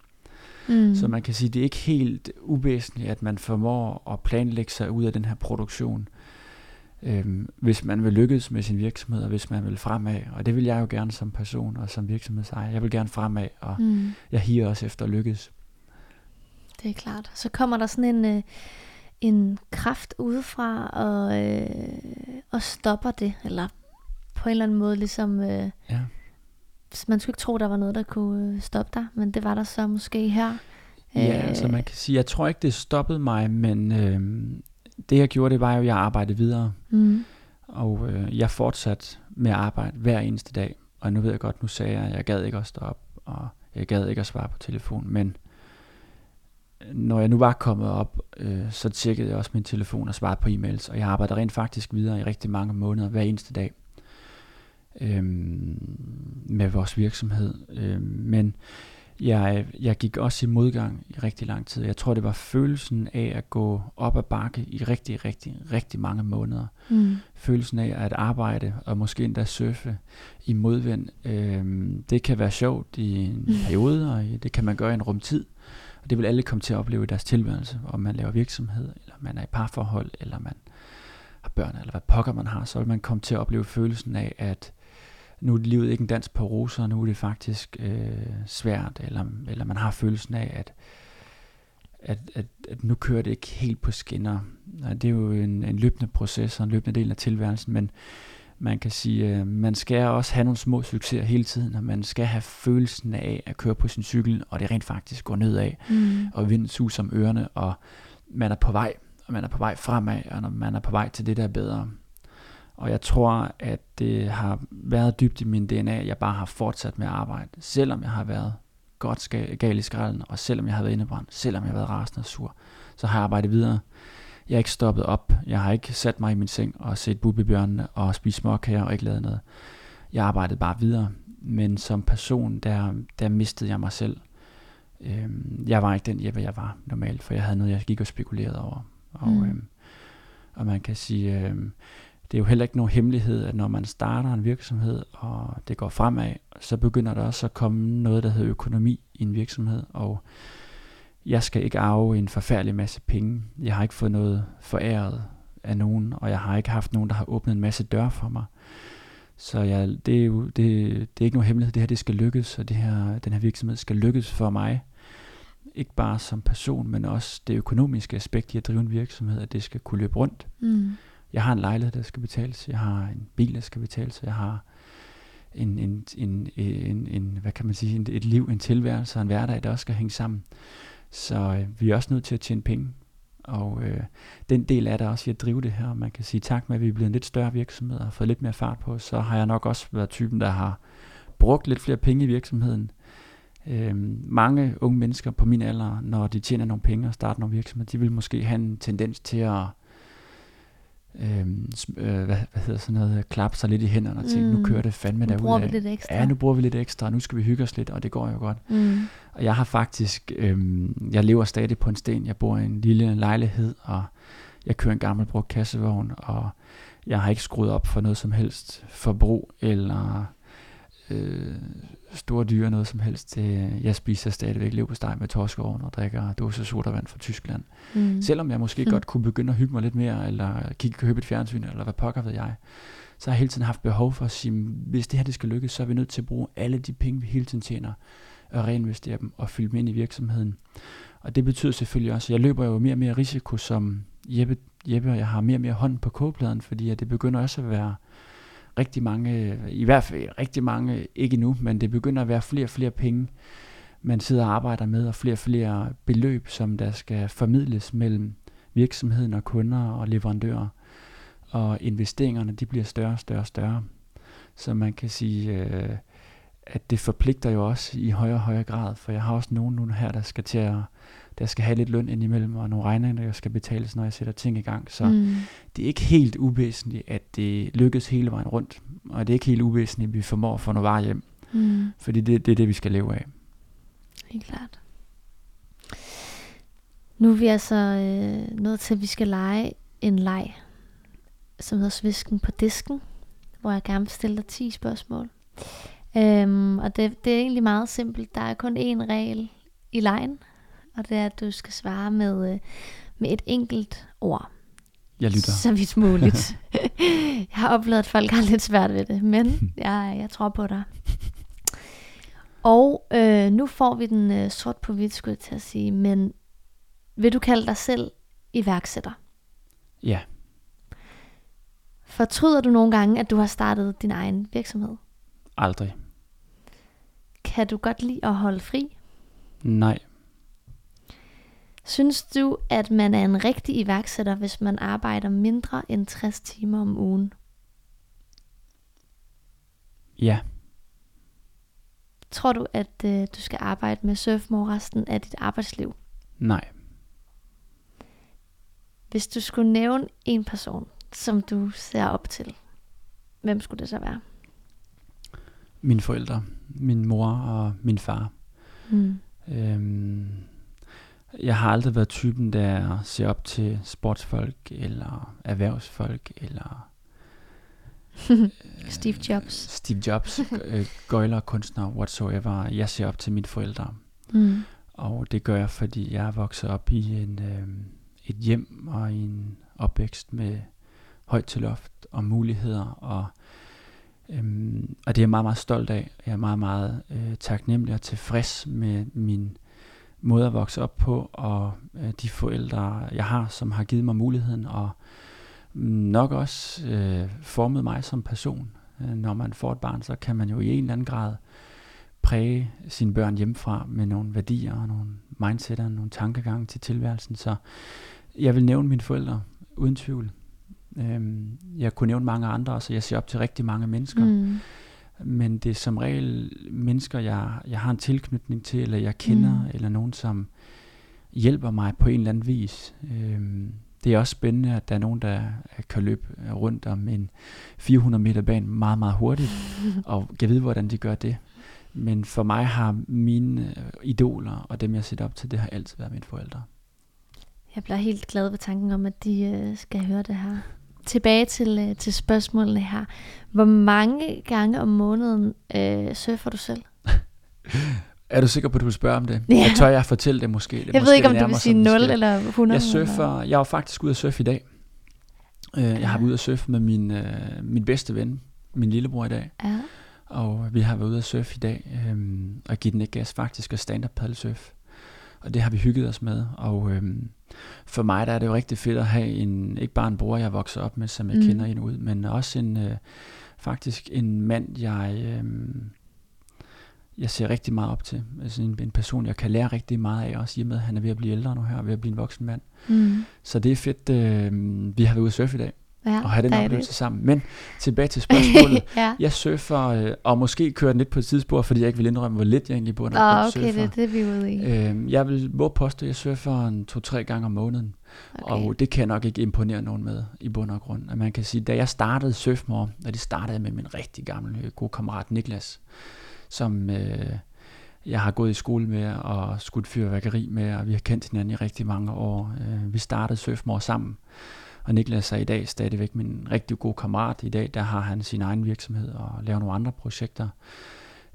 Mm. Så man kan sige, det er ikke helt uvæsentligt, at man formår at planlægge sig ud af den her produktion, øhm, hvis man vil lykkes med sin virksomhed, og hvis man vil fremad. Og det vil jeg jo gerne som person og som virksomhedsejer. Jeg vil gerne fremad, og mm. jeg higer også efter at lykkes. Det er klart. Så kommer der sådan en... Øh en kraft udefra og, øh, og stopper det, eller på en eller anden måde ligesom... Øh, ja. Man skulle ikke tro, der var noget, der kunne øh, stoppe dig, men det var der så måske her. Ja, øh, altså man kan sige, jeg tror ikke, det stoppede mig, men øh, det jeg gjorde, det var jo, at jeg arbejdede videre. Mm. Og øh, jeg fortsatte med at arbejde hver eneste dag. Og nu ved jeg godt, nu sagde jeg, at jeg gad ikke at stoppe, og jeg gad ikke at svare på telefon, men når jeg nu var kommet op, øh, så tjekkede jeg også min telefon og svarede på e-mails, og jeg arbejder rent faktisk videre i rigtig mange måneder, hver eneste dag, øh, med vores virksomhed. Øh, men jeg, jeg gik også i modgang i rigtig lang tid. Jeg tror, det var følelsen af at gå op ad bakke i rigtig, rigtig, rigtig mange måneder. Mm. Følelsen af at arbejde og måske endda surfe i modvind. Øh, det kan være sjovt i en mm. periode, og det kan man gøre i en rumtid. Og det vil alle komme til at opleve i deres tilværelse, om man laver virksomhed, eller man er i parforhold, eller man har børn, eller hvad pokker man har, så vil man komme til at opleve følelsen af, at nu er livet ikke en dans på roser, nu er det faktisk øh, svært, eller, eller man har følelsen af, at, at, at, at nu kører det ikke helt på skinner. Det er jo en, en løbende proces og en løbende del af tilværelsen, men man kan sige, øh, man skal også have nogle små succeser hele tiden, og man skal have følelsen af at køre på sin cykel, og det rent faktisk går nedad, mm. og vinden sus om ørerne, og man er på vej, og man er på vej fremad, og man er på vej til det, der er bedre. Og jeg tror, at det har været dybt i min DNA, jeg bare har fortsat med at arbejde, selvom jeg har været godt gal i skralden, og selvom jeg har været indebrændt, selvom jeg har været rasende og sur, så har jeg arbejdet videre jeg er ikke stoppet op. Jeg har ikke sat mig i min seng og set Bubbebjørnene og spist småkager og ikke lavet noget. Jeg arbejdede bare videre. Men som person, der, der mistede jeg mig selv. Øhm, jeg var ikke den Jeppe, jeg var normalt, for jeg havde noget, jeg gik og spekulerede over. Og, mm. øhm, og man kan sige, øhm, det er jo heller ikke nogen hemmelighed, at når man starter en virksomhed, og det går fremad, så begynder der også at komme noget, der hedder økonomi i en virksomhed. Og jeg skal ikke arve en forfærdelig masse penge. Jeg har ikke fået noget foræret af nogen, og jeg har ikke haft nogen, der har åbnet en masse døre for mig. Så jeg, det, er jo, det, det er ikke nogen hemmelighed, det her det skal lykkes, og det her, den her virksomhed skal lykkes for mig. Ikke bare som person, men også det økonomiske aspekt i at drive en virksomhed, at det skal kunne løbe rundt. Mm. Jeg har en lejlighed, der skal betales. Jeg har en bil, der skal betales. Jeg har en, en, en, en, en hvad kan man sige, et, et liv, en tilværelse og en hverdag, der også skal hænge sammen. Så øh, vi er også nødt til at tjene penge. Og øh, den del er der også i at drive det her. Man kan sige tak med, at vi er blevet en lidt større virksomhed og har fået lidt mere fart på. Så har jeg nok også været typen, der har brugt lidt flere penge i virksomheden. Øh, mange unge mennesker på min alder, når de tjener nogle penge og starter nogle virksomheder, de vil måske have en tendens til at øh, hvad, hvad hedder sådan noget, klappe sig lidt i hænderne og tænke, mm. nu kører det fandme derude. Nu bruger vi lidt ekstra. Ja, nu bruger vi lidt ekstra, nu skal vi hygge os lidt, og det går jo godt. Mm. Og jeg har faktisk, øhm, jeg lever stadig på en sten, jeg bor i en lille lejlighed, og jeg kører en gammel brugt kassevogn, og jeg har ikke skruet op for noget som helst forbrug, eller øh, store dyre noget som helst. Jeg spiser stadigvæk leverpostej med torskeovn og drikker dåse sodavand fra Tyskland. Mm. Selvom jeg måske mm. godt kunne begynde at hygge mig lidt mere, eller kigge købe et fjernsyn, eller hvad pokker ved jeg, så har jeg hele tiden haft behov for at sige, hvis det her det skal lykkes, så er vi nødt til at bruge alle de penge, vi hele tiden tjener, og reinvestere dem og fylde dem ind i virksomheden. Og det betyder selvfølgelig også, at jeg løber jo mere og mere risiko som Jeppe, Jeppe og jeg har mere og mere hånd på kogepladen, fordi at det begynder også at være rigtig mange, i hvert fald rigtig mange, ikke nu, men det begynder at være flere og flere penge, man sidder og arbejder med, og flere og flere beløb, som der skal formidles mellem virksomheden og kunder og leverandører. Og investeringerne, de bliver større og større og større. Så man kan sige, øh, at det forpligter jo også i højere og højere grad, for jeg har også nogen nu her, der skal til at der skal have lidt løn indimellem, og nogle regninger, der skal betales, når jeg sætter ting i gang. Så mm. det er ikke helt uvæsentligt, at det lykkes hele vejen rundt, og det er ikke helt uvæsentligt, at vi formår at få noget varer hjem. Mm. Fordi det, det er det, vi skal leve af. Helt klart. Nu er vi altså øh, nødt til, at vi skal lege en leg, som hedder Svisken på disken, hvor jeg gerne vil stille dig 10 spørgsmål. Øhm, og det, det er egentlig meget simpelt. Der er kun én regel i lejen, og det er, at du skal svare med, øh, med et enkelt ord. Jeg lytter. Så vidt muligt. jeg har oplevet, at folk har lidt svært ved det, men jeg, jeg tror på dig. Og øh, nu får vi den øh, sort på hvidt, skulle jeg til at sige. Men vil du kalde dig selv iværksætter? Ja. Fortryder du nogle gange, at du har startet din egen virksomhed? Aldrig. Kan du godt lide at holde fri? Nej. Synes du, at man er en rigtig iværksætter, hvis man arbejder mindre end 60 timer om ugen? Ja. Tror du, at øh, du skal arbejde med surfmore resten af dit arbejdsliv? Nej. Hvis du skulle nævne en person, som du ser op til, hvem skulle det så være? Mine forældre, min mor og min far. Mm. Øhm, jeg har aldrig været typen, der ser op til sportsfolk, eller erhvervsfolk, eller... Steve Jobs. Steve Jobs, øh, gøjler, kunstner, whatsoever. Jeg ser op til mine forældre. Mm. Og det gør jeg, fordi jeg er vokset op i en, øh, et hjem og en opvækst med højt til loft og muligheder. Og, øhm, og det er jeg meget, meget stolt af. Jeg er meget, meget øh, taknemmelig og tilfreds med min måde at vokse op på, og øh, de forældre, jeg har, som har givet mig muligheden, og mm, nok også øh, formet mig som person. Øh, når man får et barn, så kan man jo i en eller anden grad præge sine børn hjemmefra med nogle værdier og nogle og nogle tankegange til tilværelsen. Så jeg vil nævne mine forældre, uden tvivl. Øhm, jeg kunne nævne mange andre, så jeg ser op til rigtig mange mennesker. Mm men det er som regel mennesker, jeg, jeg har en tilknytning til, eller jeg kender, mm. eller nogen, som hjælper mig på en eller anden vis. Øhm, det er også spændende, at der er nogen, der kan løbe rundt om en 400 meter bane meget, meget hurtigt, og jeg ved, hvordan de gør det. Men for mig har mine idoler, og dem jeg sætter op til, det har altid været mine forældre. Jeg bliver helt glad ved tanken om, at de øh, skal høre det her tilbage til, øh, til spørgsmålene her. Hvor mange gange om måneden øh, surfer du selv? Er du sikker på, at du vil spørge om det? Ja. Jeg tør jeg fortælle det måske. Det jeg måske ved ikke, om du vil sige 0 eller 100. Jeg surfer, jeg var faktisk ude at surfe i dag. Uh, jeg har været ude at surfe med min, uh, min bedste ven, min lillebror i dag. Ja. Og vi har været ude at surfe i dag, um, og give den ikke gas faktisk, og stand-up paddle surf. Og det har vi hygget os med, og um, for mig der er det jo rigtig fedt at have en, ikke bare en bror, jeg vokser op med, som jeg mm. kender ind ud, men også en, uh, faktisk en mand, jeg, um, jeg ser rigtig meget op til. Altså en, en person, jeg kan lære rigtig meget af, også i og med, at han er ved at blive ældre nu her, ved at blive en voksen mand. Mm. Så det er fedt. Uh, vi har været ude at surfe i dag, ja, og have den oplevelse det. sammen. Men tilbage til spørgsmålet. ja. Jeg surfer, øh, og måske kører den lidt på et tidsspor, fordi jeg ikke vil indrømme, hvor lidt jeg egentlig burde oh, okay, surfer. det er det, vi er ude i. Øh, jeg vil hvor påstå, at jeg surfer en to-tre gange om måneden. Okay. Og det kan jeg nok ikke imponere nogen med i bund og grund. At man kan sige, da jeg startede Surfmore, og det startede med min rigtig gamle øh, gode kammerat Niklas, som... Øh, jeg har gået i skole med og skudt fyrværkeri med, og vi har kendt hinanden i rigtig mange år. Øh, vi startede Surfmore sammen, og Niklas er i dag stadigvæk min rigtig god kammerat. I dag der har han sin egen virksomhed og laver nogle andre projekter.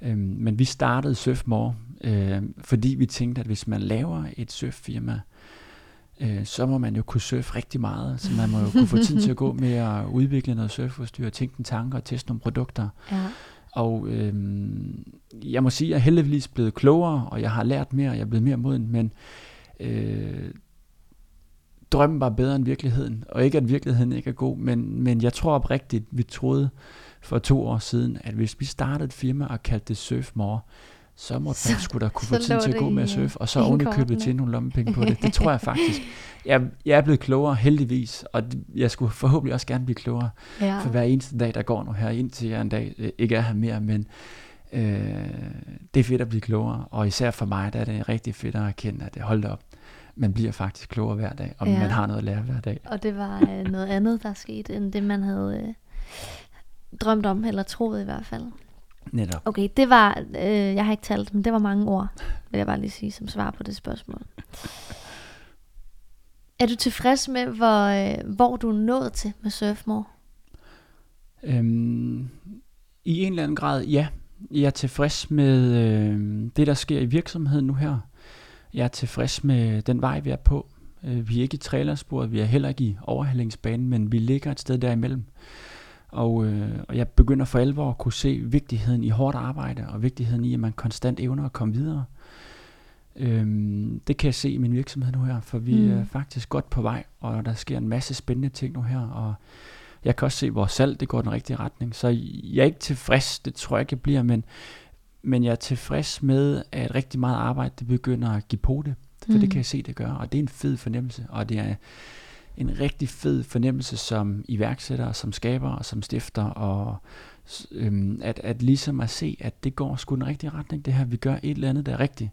Øhm, men vi startede Surfmore, øh, fordi vi tænkte, at hvis man laver et surffirma, øh, så må man jo kunne surfe rigtig meget. Så man må jo kunne få tid til at gå med at udvikle noget surfudstyr, tænke en tanker og teste nogle produkter. Ja. Og øh, jeg må sige, at jeg er heldigvis blevet klogere, og jeg har lært mere, og jeg er blevet mere moden, men øh, drømmen var bedre end virkeligheden. Og ikke at virkeligheden ikke er god, men, men jeg tror oprigtigt, vi troede for to år siden, at hvis vi startede et firma og kaldte det Surfmore, så må man skulle da kunne få tid til at gå med at surfe, og så oven købet til nogle lommepenge på det. Det tror jeg faktisk. Jeg, jeg er blevet klogere, heldigvis, og jeg skulle forhåbentlig også gerne blive klogere ja. for hver eneste dag, der går nu her, indtil jeg en dag øh, ikke er her mere, men øh, det er fedt at blive klogere, og især for mig, der er det rigtig fedt at erkende, at det holder op. Man bliver faktisk klogere hver dag, og ja. man har noget at lære hver dag. Og det var øh, noget andet, der skete, end det man havde øh, drømt om, eller troet i hvert fald. Netop. Okay, det var, øh, jeg har ikke talt, men det var mange ord, vil jeg bare lige sige, som svar på det spørgsmål. Er du tilfreds med, hvor, øh, hvor du er nået til med Surfmore? Øhm, I en eller anden grad, ja. Jeg er tilfreds med øh, det, der sker i virksomheden nu her. Jeg er tilfreds med den vej, vi er på. Øh, vi er ikke i trailersporet, vi er heller ikke i overhældingsbanen, men vi ligger et sted derimellem. Og, øh, og jeg begynder for alvor at kunne se vigtigheden i hårdt arbejde, og vigtigheden i, at man konstant evner at komme videre. Øhm, det kan jeg se i min virksomhed nu her, for vi mm. er faktisk godt på vej, og der sker en masse spændende ting nu her, og jeg kan også se, hvor salg det går den rigtige retning. Så jeg er ikke tilfreds, det tror jeg ikke, jeg bliver, men, men jeg er tilfreds med, at rigtig meget arbejde det begynder at give på det. For mm. det kan jeg se, det gør, og det er en fed fornemmelse, og det er en rigtig fed fornemmelse som iværksætter, som skaber og som stifter, og øhm, at, at ligesom at se, at det går sgu den rigtige retning, det her, vi gør et eller andet, der er rigtigt.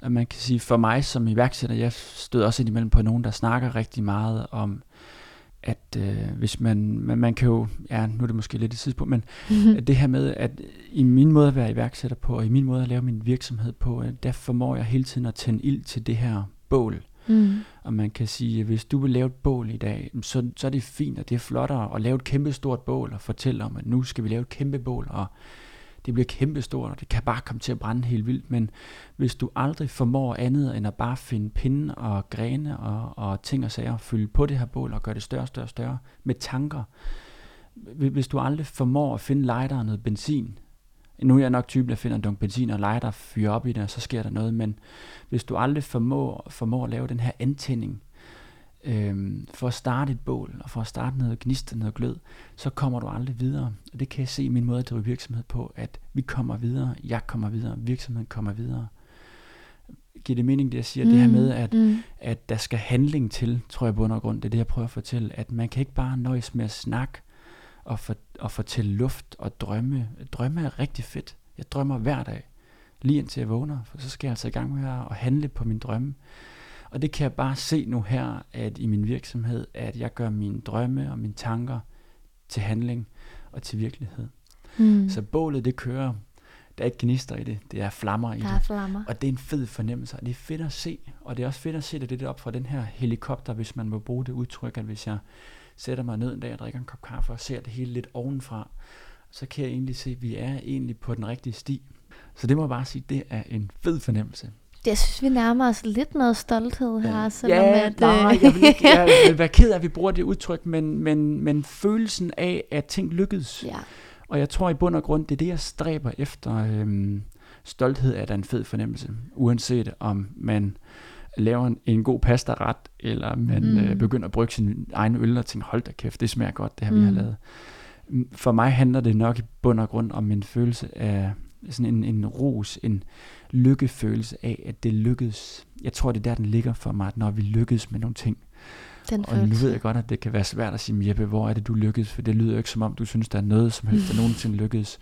Og man kan sige, for mig som iværksætter, jeg støder også ind imellem på nogen, der snakker rigtig meget om, at øh, hvis man, man, man kan jo, ja, nu er det måske lidt i tidspunkt, men mm-hmm. det her med, at i min måde at være iværksætter på, og i min måde at lave min virksomhed på, der formår jeg hele tiden at tænde ild til det her bål. Mm. Og man kan sige, at hvis du vil lave et bål i dag, så, så er det fint, og det er flottere at lave et kæmpe stort bål og fortælle om, at nu skal vi lave et kæmpe bål, og det bliver kæmpestort, og det kan bare komme til at brænde helt vildt, men hvis du aldrig formår andet end at bare finde pinde og grene og, og ting og sager, fylde på det her bål og gøre det større, større, større med tanker, hvis du aldrig formår at finde lighter og noget benzin, nu er jeg nok typen, der finder en dunk benzin og lighter, fyre op i det, og så sker der noget, men hvis du aldrig formår, formår at lave den her antænding, øhm, for at starte et bål, og for at starte noget gnist, noget glød, så kommer du aldrig videre. Og det kan jeg se i min måde at drive virksomhed på, at vi kommer videre, jeg kommer videre, virksomheden kommer videre. Giver det mening, det jeg siger? Mm, det her med, at, mm. at der skal handling til, tror jeg på grund. Det er det, jeg prøver at fortælle. At man kan ikke bare nøjes med at snakke og, for, og fortælle luft og drømme. Drømme er rigtig fedt. Jeg drømmer hver dag, lige indtil jeg vågner, for så skal jeg altså i gang med at handle på min drømme. Og det kan jeg bare se nu her, at i min virksomhed, at jeg gør mine drømme og mine tanker til handling og til virkelighed. Mm. Så bålet det kører. Der er ikke gnister i det, det er flammer i der det. Er flammer. Og det er en fed fornemmelse, og det er fedt at se. Og det er også fedt at se det, det op fra den her helikopter, hvis man må bruge det udtryk, at hvis jeg sætter mig ned en dag og drikker en kop kaffe og ser det hele lidt ovenfra, så kan jeg egentlig se, at vi er egentlig på den rigtige sti. Så det må jeg bare sige, det er en fed fornemmelse. Jeg synes, vi nærmer os lidt noget stolthed her. Ja, selvom ja at, nej, øh, jeg vil, ikke, jeg vil være ked af, at vi bruger det udtryk, men, men, men følelsen af, at ting lykkedes. Ja. Og jeg tror i bund og grund, det er det, jeg stræber efter. Øhm, stolthed er da en fed fornemmelse, uanset om man laver en, en god pasta-ret, eller man mm. øh, begynder at brygge sin egen øl og tænker, hold da kæft, det smager godt, det her mm. vi har lavet. For mig handler det nok i bund og grund om en følelse af sådan en, en ros, en lykkefølelse af, at det lykkedes. Jeg tror, det er der, den ligger for mig, at når vi lykkes med nogle ting. Den og følelse. nu ved jeg godt, at det kan være svært at sige, Jeppe, hvor er det, du lykkedes? For det lyder ikke som om, du synes, der er noget som helst, der nogensinde lykkedes.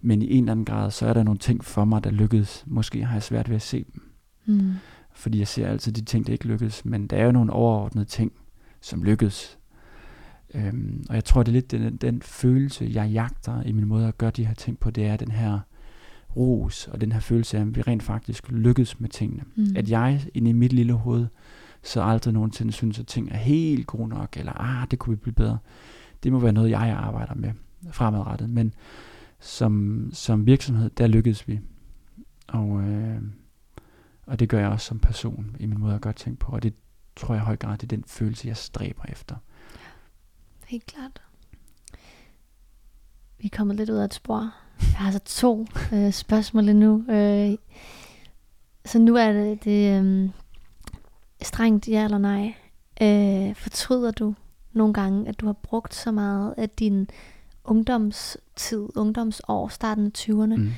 Men i en eller anden grad, så er der nogle ting for mig, der lykkedes. Måske har jeg svært ved at se dem. Mm. Fordi jeg ser altid de ting, der ikke lykkedes. Men der er jo nogle overordnede ting, som lykkedes. Øhm, og jeg tror, det er lidt den, den følelse, jeg jagter i min måde at gøre de her ting på, det er den her ros og den her følelse af, at vi rent faktisk lykkedes med tingene. Mm. At jeg inde i mit lille hoved, så aldrig nogensinde synes, at ting er helt gode nok, eller ah, det kunne vi blive bedre. Det må være noget, jeg arbejder med fremadrettet. Men som, som virksomhed, der lykkedes vi. Og, øh, og det gør jeg også som person i min måde at gøre ting på. Og det tror jeg i høj grad, det er den følelse, jeg stræber efter. Ja, helt klart. Vi er kommet lidt ud af et spor. Jeg har så to øh, spørgsmål endnu. Øh, så nu er det, det øh, strengt ja eller nej. Øh, fortryder du nogle gange, at du har brugt så meget af din ungdomstid, ungdomsår, starten af 20'erne, mm.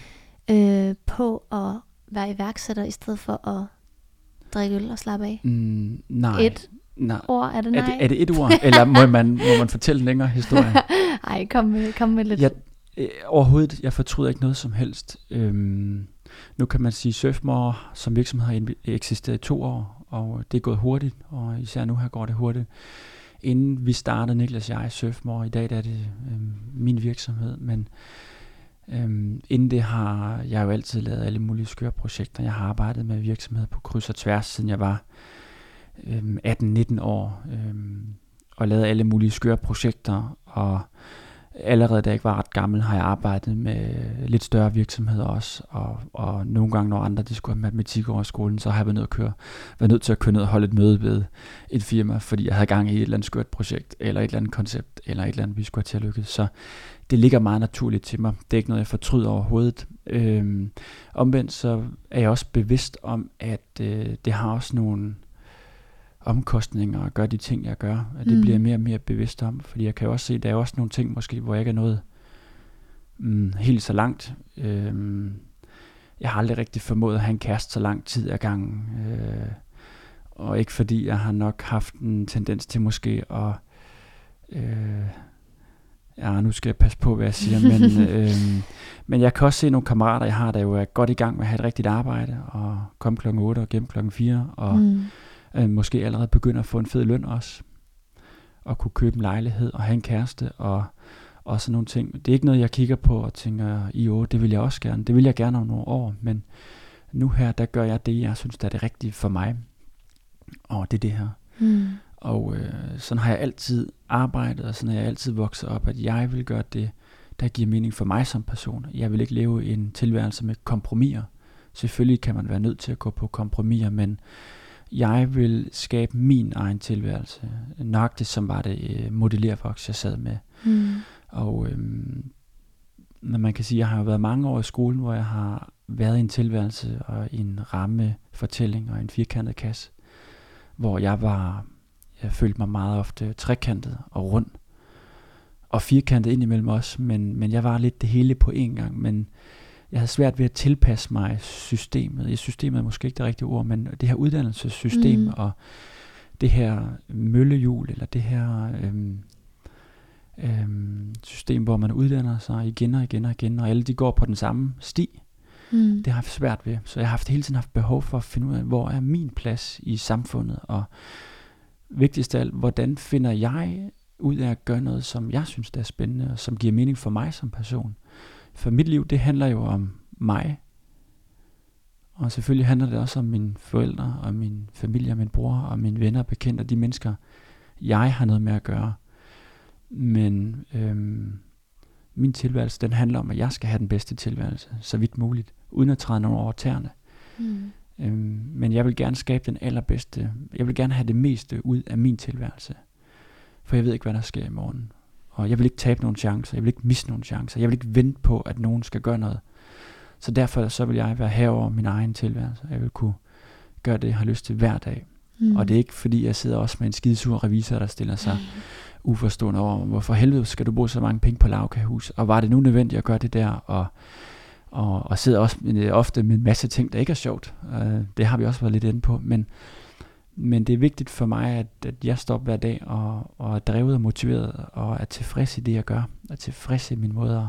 øh, på at være iværksætter, i stedet for at drikke øl og slappe af? Mm, nej. Et nej. ord, er det nej? Er det, er det et ord, eller må man, må man fortælle en længere historie? Nej, kom med, kom med lidt. Jeg, øh, overhovedet, jeg fortryder ikke noget som helst. Øhm, nu kan man sige, at Surfmore som virksomhed har eksisteret i to år, og det er gået hurtigt, og især nu her går det hurtigt. Inden vi startede, Niklas og jeg, Surfmore, i dag der er det øhm, min virksomhed, men øhm, inden det har jeg jo altid lavet alle mulige skøre projekter. Jeg har arbejdet med virksomheder på kryds og tværs, siden jeg var øhm, 18-19 år, øhm, og lavet alle mulige skøre projekter, og allerede da jeg var ret gammel, har jeg arbejdet med lidt større virksomheder også, og, og nogle gange, når andre de skulle have matematik over skolen, så har jeg været nødt, at køre, været nødt til at køre ned og holde et møde ved et firma, fordi jeg havde gang i et eller andet skørt projekt, eller et eller andet koncept, eller et eller andet, vi skulle have til at lykkes. Så det ligger meget naturligt til mig. Det er ikke noget, jeg fortryder overhovedet. Øhm, omvendt så er jeg også bevidst om, at øh, det har også nogle omkostninger at gøre de ting, jeg gør. Og det mm. bliver mere og mere bevidst om, fordi jeg kan også se, at der er også nogle ting måske, hvor jeg ikke er nået mm, helt så langt. Øhm, jeg har aldrig rigtig formået at have en kæreste så lang tid ad gangen. Øh, og ikke fordi jeg har nok haft en tendens til måske at... Øh, ja, nu skal jeg passe på, hvad jeg siger, men, øh, men jeg kan også se nogle kammerater, jeg har, der jo er godt i gang med at have et rigtigt arbejde, og komme klokken 8 og gennem klokken 4, og mm øh, måske allerede begynder at få en fed løn også, og kunne købe en lejlighed og have en kæreste og, og sådan nogle ting. Det er ikke noget, jeg kigger på og tænker, i år, det vil jeg også gerne. Det vil jeg gerne om nogle år, men nu her, der gør jeg det, jeg synes, der er det rigtige for mig. Og det er det her. Mm. Og øh, sådan har jeg altid arbejdet, og sådan har jeg altid vokset op, at jeg vil gøre det, der giver mening for mig som person. Jeg vil ikke leve en tilværelse med kompromiser. Selvfølgelig kan man være nødt til at gå på kompromiser, men jeg vil skabe min egen tilværelse. Nøjagtigt som var det øh, modellervoks, jeg sad med. Mm. Og øhm, når man kan sige, jeg har været mange år i skolen, hvor jeg har været i en tilværelse og i en ramme fortælling og en firkantet kasse, hvor jeg var, jeg følte mig meget ofte trekantet og rund og firkantet ind imellem os, men, men jeg var lidt det hele på én gang, men jeg havde svært ved at tilpasse mig systemet. I systemet er måske ikke det rigtige ord, men det her uddannelsessystem mm. og det her møllehjul, eller det her øhm, øhm, system, hvor man uddanner sig igen og igen og igen, og alle de går på den samme sti. Mm. Det har jeg haft svært ved. Så jeg har haft, hele tiden haft behov for at finde ud af, hvor er min plads i samfundet, og vigtigst af alt, hvordan finder jeg ud af at gøre noget, som jeg synes der er spændende, og som giver mening for mig som person. For mit liv, det handler jo om mig. Og selvfølgelig handler det også om mine forældre, og min familie, og min bror, og mine venner og bekendte, og de mennesker, jeg har noget med at gøre. Men øhm, min tilværelse, den handler om, at jeg skal have den bedste tilværelse, så vidt muligt, uden at træde nogen over tæerne. Mm. Øhm, men jeg vil gerne skabe den allerbedste, jeg vil gerne have det meste ud af min tilværelse. For jeg ved ikke, hvad der sker i morgen. Og jeg vil ikke tabe nogen chancer, jeg vil ikke miste nogen chancer, jeg vil ikke vente på, at nogen skal gøre noget. Så derfor så vil jeg være herover min egen tilværelse. Jeg vil kunne gøre det, jeg har lyst til hver dag. Mm. Og det er ikke fordi, jeg sidder også med en skidesur revisor, der stiller sig mm. uforstående over, hvorfor helvede skal du bruge så mange penge på lavkahus? Og var det nu nødvendigt at gøre det der? Og, og, og sidder også ofte med en masse ting, der ikke er sjovt. Uh, det har vi også været lidt inde på. Men, men det er vigtigt for mig, at, at jeg står hver dag og, og er drevet og motiveret og er tilfreds i det, jeg gør. Er tilfreds i min måde at,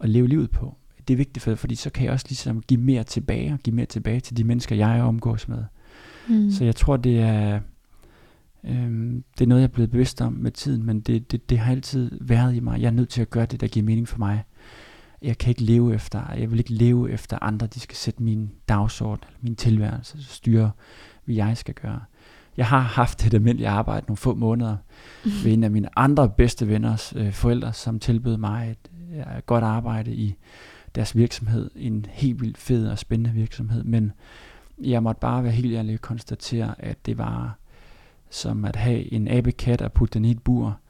at leve livet på. Det er vigtigt, for, fordi så kan jeg også ligesom give mere tilbage og give mere tilbage til de mennesker, jeg omgås med. Mm. Så jeg tror, det er, øhm, det er noget, jeg er blevet bevidst om med tiden, men det, det, det har altid været i mig. Jeg er nødt til at gøre det, der giver mening for mig. Jeg kan ikke leve efter, jeg vil ikke leve efter andre, de skal sætte min dagsorden, min tilværelse, styre hvad jeg skal gøre. Jeg har haft et almindeligt arbejde nogle få måneder mm. ved en af mine andre bedste venners øh, forældre, som tilbød mig et øh, godt arbejde i deres virksomhed. En helt vildt fed og spændende virksomhed. Men jeg måtte bare være helt ærlig og konstatere, at det var som at have en abekat og putte den i et bur.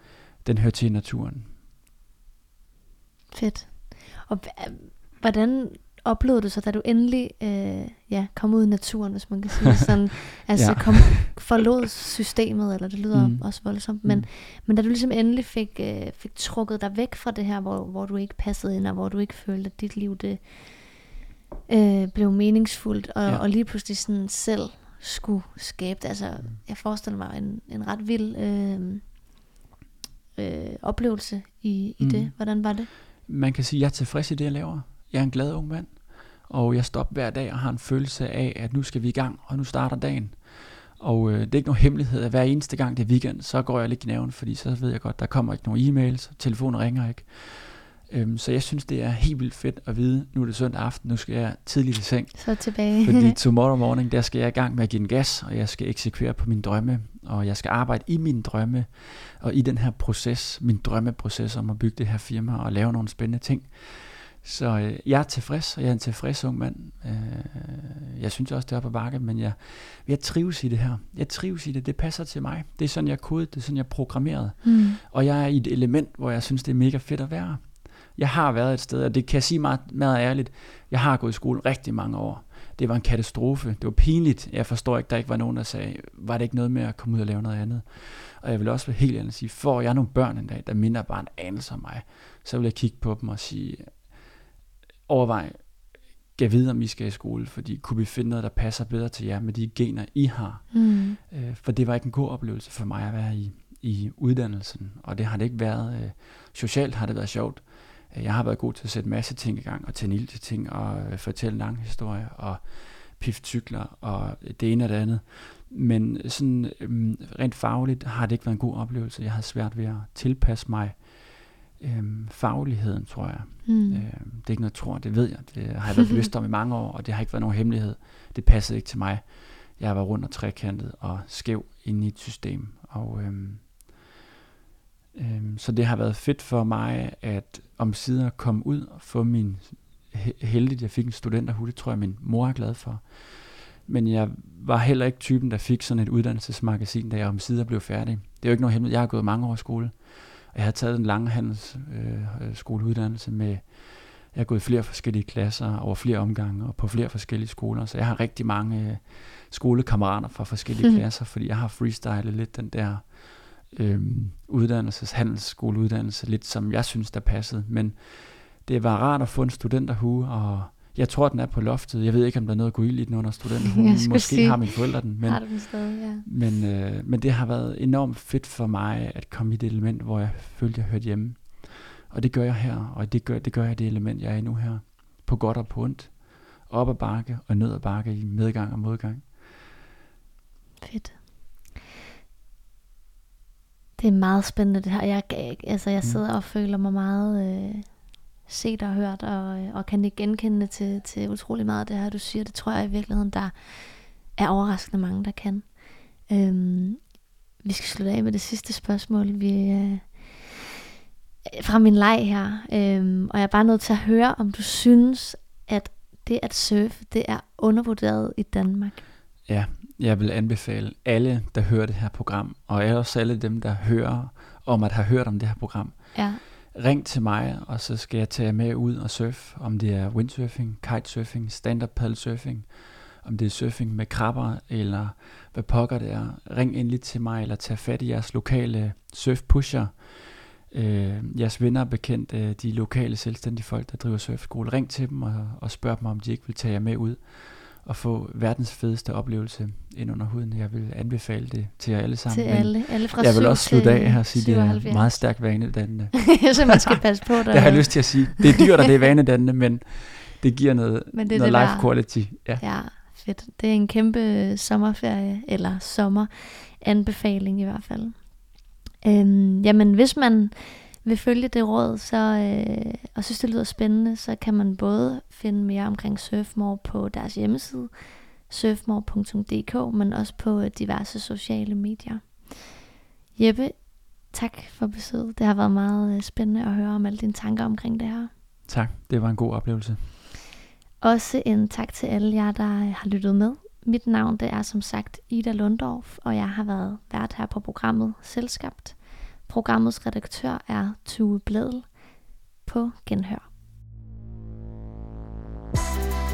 Den hører til naturen. Fedt. Og hvordan oplevede du så, da du endelig øh, ja, kom ud i naturen, hvis man kan sige sådan, altså ja. kom, forlod systemet, eller det lyder mm. også voldsomt, men, mm. men da du ligesom endelig fik, øh, fik trukket dig væk fra det her, hvor, hvor du ikke passede ind, og hvor du ikke følte, at dit liv det øh, blev meningsfuldt, og, ja. og lige pludselig sådan selv skulle skabe det. Altså, jeg forestiller mig en, en ret vild øh, øh, oplevelse i, i mm. det. Hvordan var det? Man kan sige, at jeg er tilfreds i det, jeg laver. Jeg er en glad ung mand, og jeg står op hver dag og har en følelse af, at nu skal vi i gang, og nu starter dagen. Og øh, det er ikke nogen hemmelighed, at hver eneste gang det er weekend, så går jeg lidt i næven, fordi så ved jeg godt, der kommer ikke nogen e-mails, telefonen ringer ikke. Øhm, så jeg synes, det er helt vildt fedt at vide, nu er det søndag aften, nu skal jeg tidligt i seng. Så tilbage. fordi tomorrow morning, der skal jeg i gang med at give en gas, og jeg skal eksekvere på mine drømme, og jeg skal arbejde i mine drømme, og i den her proces, min drømmeproces om at bygge det her firma og lave nogle spændende ting. Så øh, jeg er tilfreds, og jeg er en tilfreds ung mand. Øh, jeg synes også, det er på bakke, men jeg, jeg trives i det her. Jeg trives i det, det passer til mig. Det er sådan, jeg kodet, det er sådan, jeg er programmeret. Mm. Og jeg er i et element, hvor jeg synes, det er mega fedt at være. Jeg har været et sted, og det kan jeg sige meget, meget ærligt, jeg har gået i skole rigtig mange år. Det var en katastrofe. Det var pinligt. Jeg forstår ikke, der ikke var nogen, der sagde, var det ikke noget med at komme ud og lave noget andet? Og jeg vil også være helt ærlig sige, får jeg nogle børn en dag, der minder bare en anelse om mig, så vil jeg kigge på dem og sige, overvej, gav videre, om I skal i skole, fordi kunne vi finde noget, der passer bedre til jer med de gener, I har. Mm. Øh, for det var ikke en god oplevelse for mig at være i, i uddannelsen, og det har det ikke været. Øh, socialt har det været sjovt, jeg har været god til at sætte masse ting i gang, og tænde til ting, og øh, fortælle lang historie, og pift cykler, og det ene og det andet. Men sådan øhm, rent fagligt har det ikke været en god oplevelse. Jeg har svært ved at tilpasse mig øhm, fagligheden, tror jeg. Mm. Øhm, det er ikke noget, jeg tror, det ved jeg. Det har jeg været bevidst om i mange år, og det har ikke været nogen hemmelighed. Det passede ikke til mig. Jeg var rundt og trekantet og skæv inde i et system. Og øhm, Øhm, så det har været fedt for mig at om sider komme ud og få min heldigt, jeg fik en studenterhue, det tror jeg min mor er glad for. Men jeg var heller ikke typen, der fik sådan et uddannelsesmagasin, da jeg om sider blev færdig. Det er jo ikke noget hemmeligt. Jeg har gået mange år i skole, jeg har taget en lang handelsskoleuddannelse øh, med, jeg har gået i flere forskellige klasser over flere omgange og på flere forskellige skoler, så jeg har rigtig mange øh, skolekammerater fra forskellige klasser, fordi jeg har freestylet lidt den der øhm, uddannelses, handelsskoleuddannelse, lidt som jeg synes, der passede. Men det var rart at få en studenterhue, og jeg tror, den er på loftet. Jeg ved ikke, om der er noget at gå i den under studenterhuen. Måske sige, har mine forældre den. Men, har den stadig, ja. men, øh, men det har været enormt fedt for mig at komme i det element, hvor jeg følte, jeg hørte hjemme. Og det gør jeg her, og det gør, det gør jeg det element, jeg er i nu her. På godt og på ondt. Op ad bakke og ned ad bakke i medgang og modgang. Fedt. Det er meget spændende det her. Jeg, altså, jeg mm. sidder og føler mig meget øh, set og hørt, og, og kan ikke genkende til, til utrolig meget af det her, du siger. Det tror jeg i virkeligheden, der er overraskende mange, der kan. Øhm, vi skal slutte af med det sidste spørgsmål. Vi, øh, fra min leg her. Øhm, og jeg er bare nødt til at høre, om du synes, at det at surfe, det er undervurderet i Danmark. Ja, jeg vil anbefale alle, der hører det her program, og også alle dem, der hører om at have hørt om det her program. Ja. Ring til mig, og så skal jeg tage med ud og surfe, om det er windsurfing, kitesurfing, stand-up paddle surfing, om det er surfing med krabber, eller hvad pokker det er. Ring endelig til mig, eller tag fat i jeres lokale surfpusher, øh, jeres venner og bekendte, øh, de lokale selvstændige folk, der driver surfskole. Ring til dem og, og spørg dem, om de ikke vil tage jer med ud at få verdens fedeste oplevelse ind under huden. Jeg vil anbefale det til jer alle sammen. Til alle, alle fra Jeg vil også slutte af her og sige, at det er meget stærkt vanedannende. så man skal passe på det. det har jeg lyst til at sige. Det er dyrt, og det er vanedannende, men det giver noget, men det noget det life der. quality. Ja. ja, fedt. Det er en kæmpe sommerferie, eller sommeranbefaling i hvert fald. Øhm, jamen, hvis man vil følge det råd, så, øh, og synes det lyder spændende, så kan man både finde mere omkring Surfmore på deres hjemmeside, surfmore.dk, men også på øh, diverse sociale medier. Jeppe, tak for besøget. Det har været meget øh, spændende at høre om alle dine tanker omkring det her. Tak, det var en god oplevelse. Også en tak til alle jer, der øh, har lyttet med. Mit navn det er som sagt Ida Lundorf, og jeg har været vært her på programmet Selskabt. Programmets redaktør er Tue Bledel. På genhør. thank you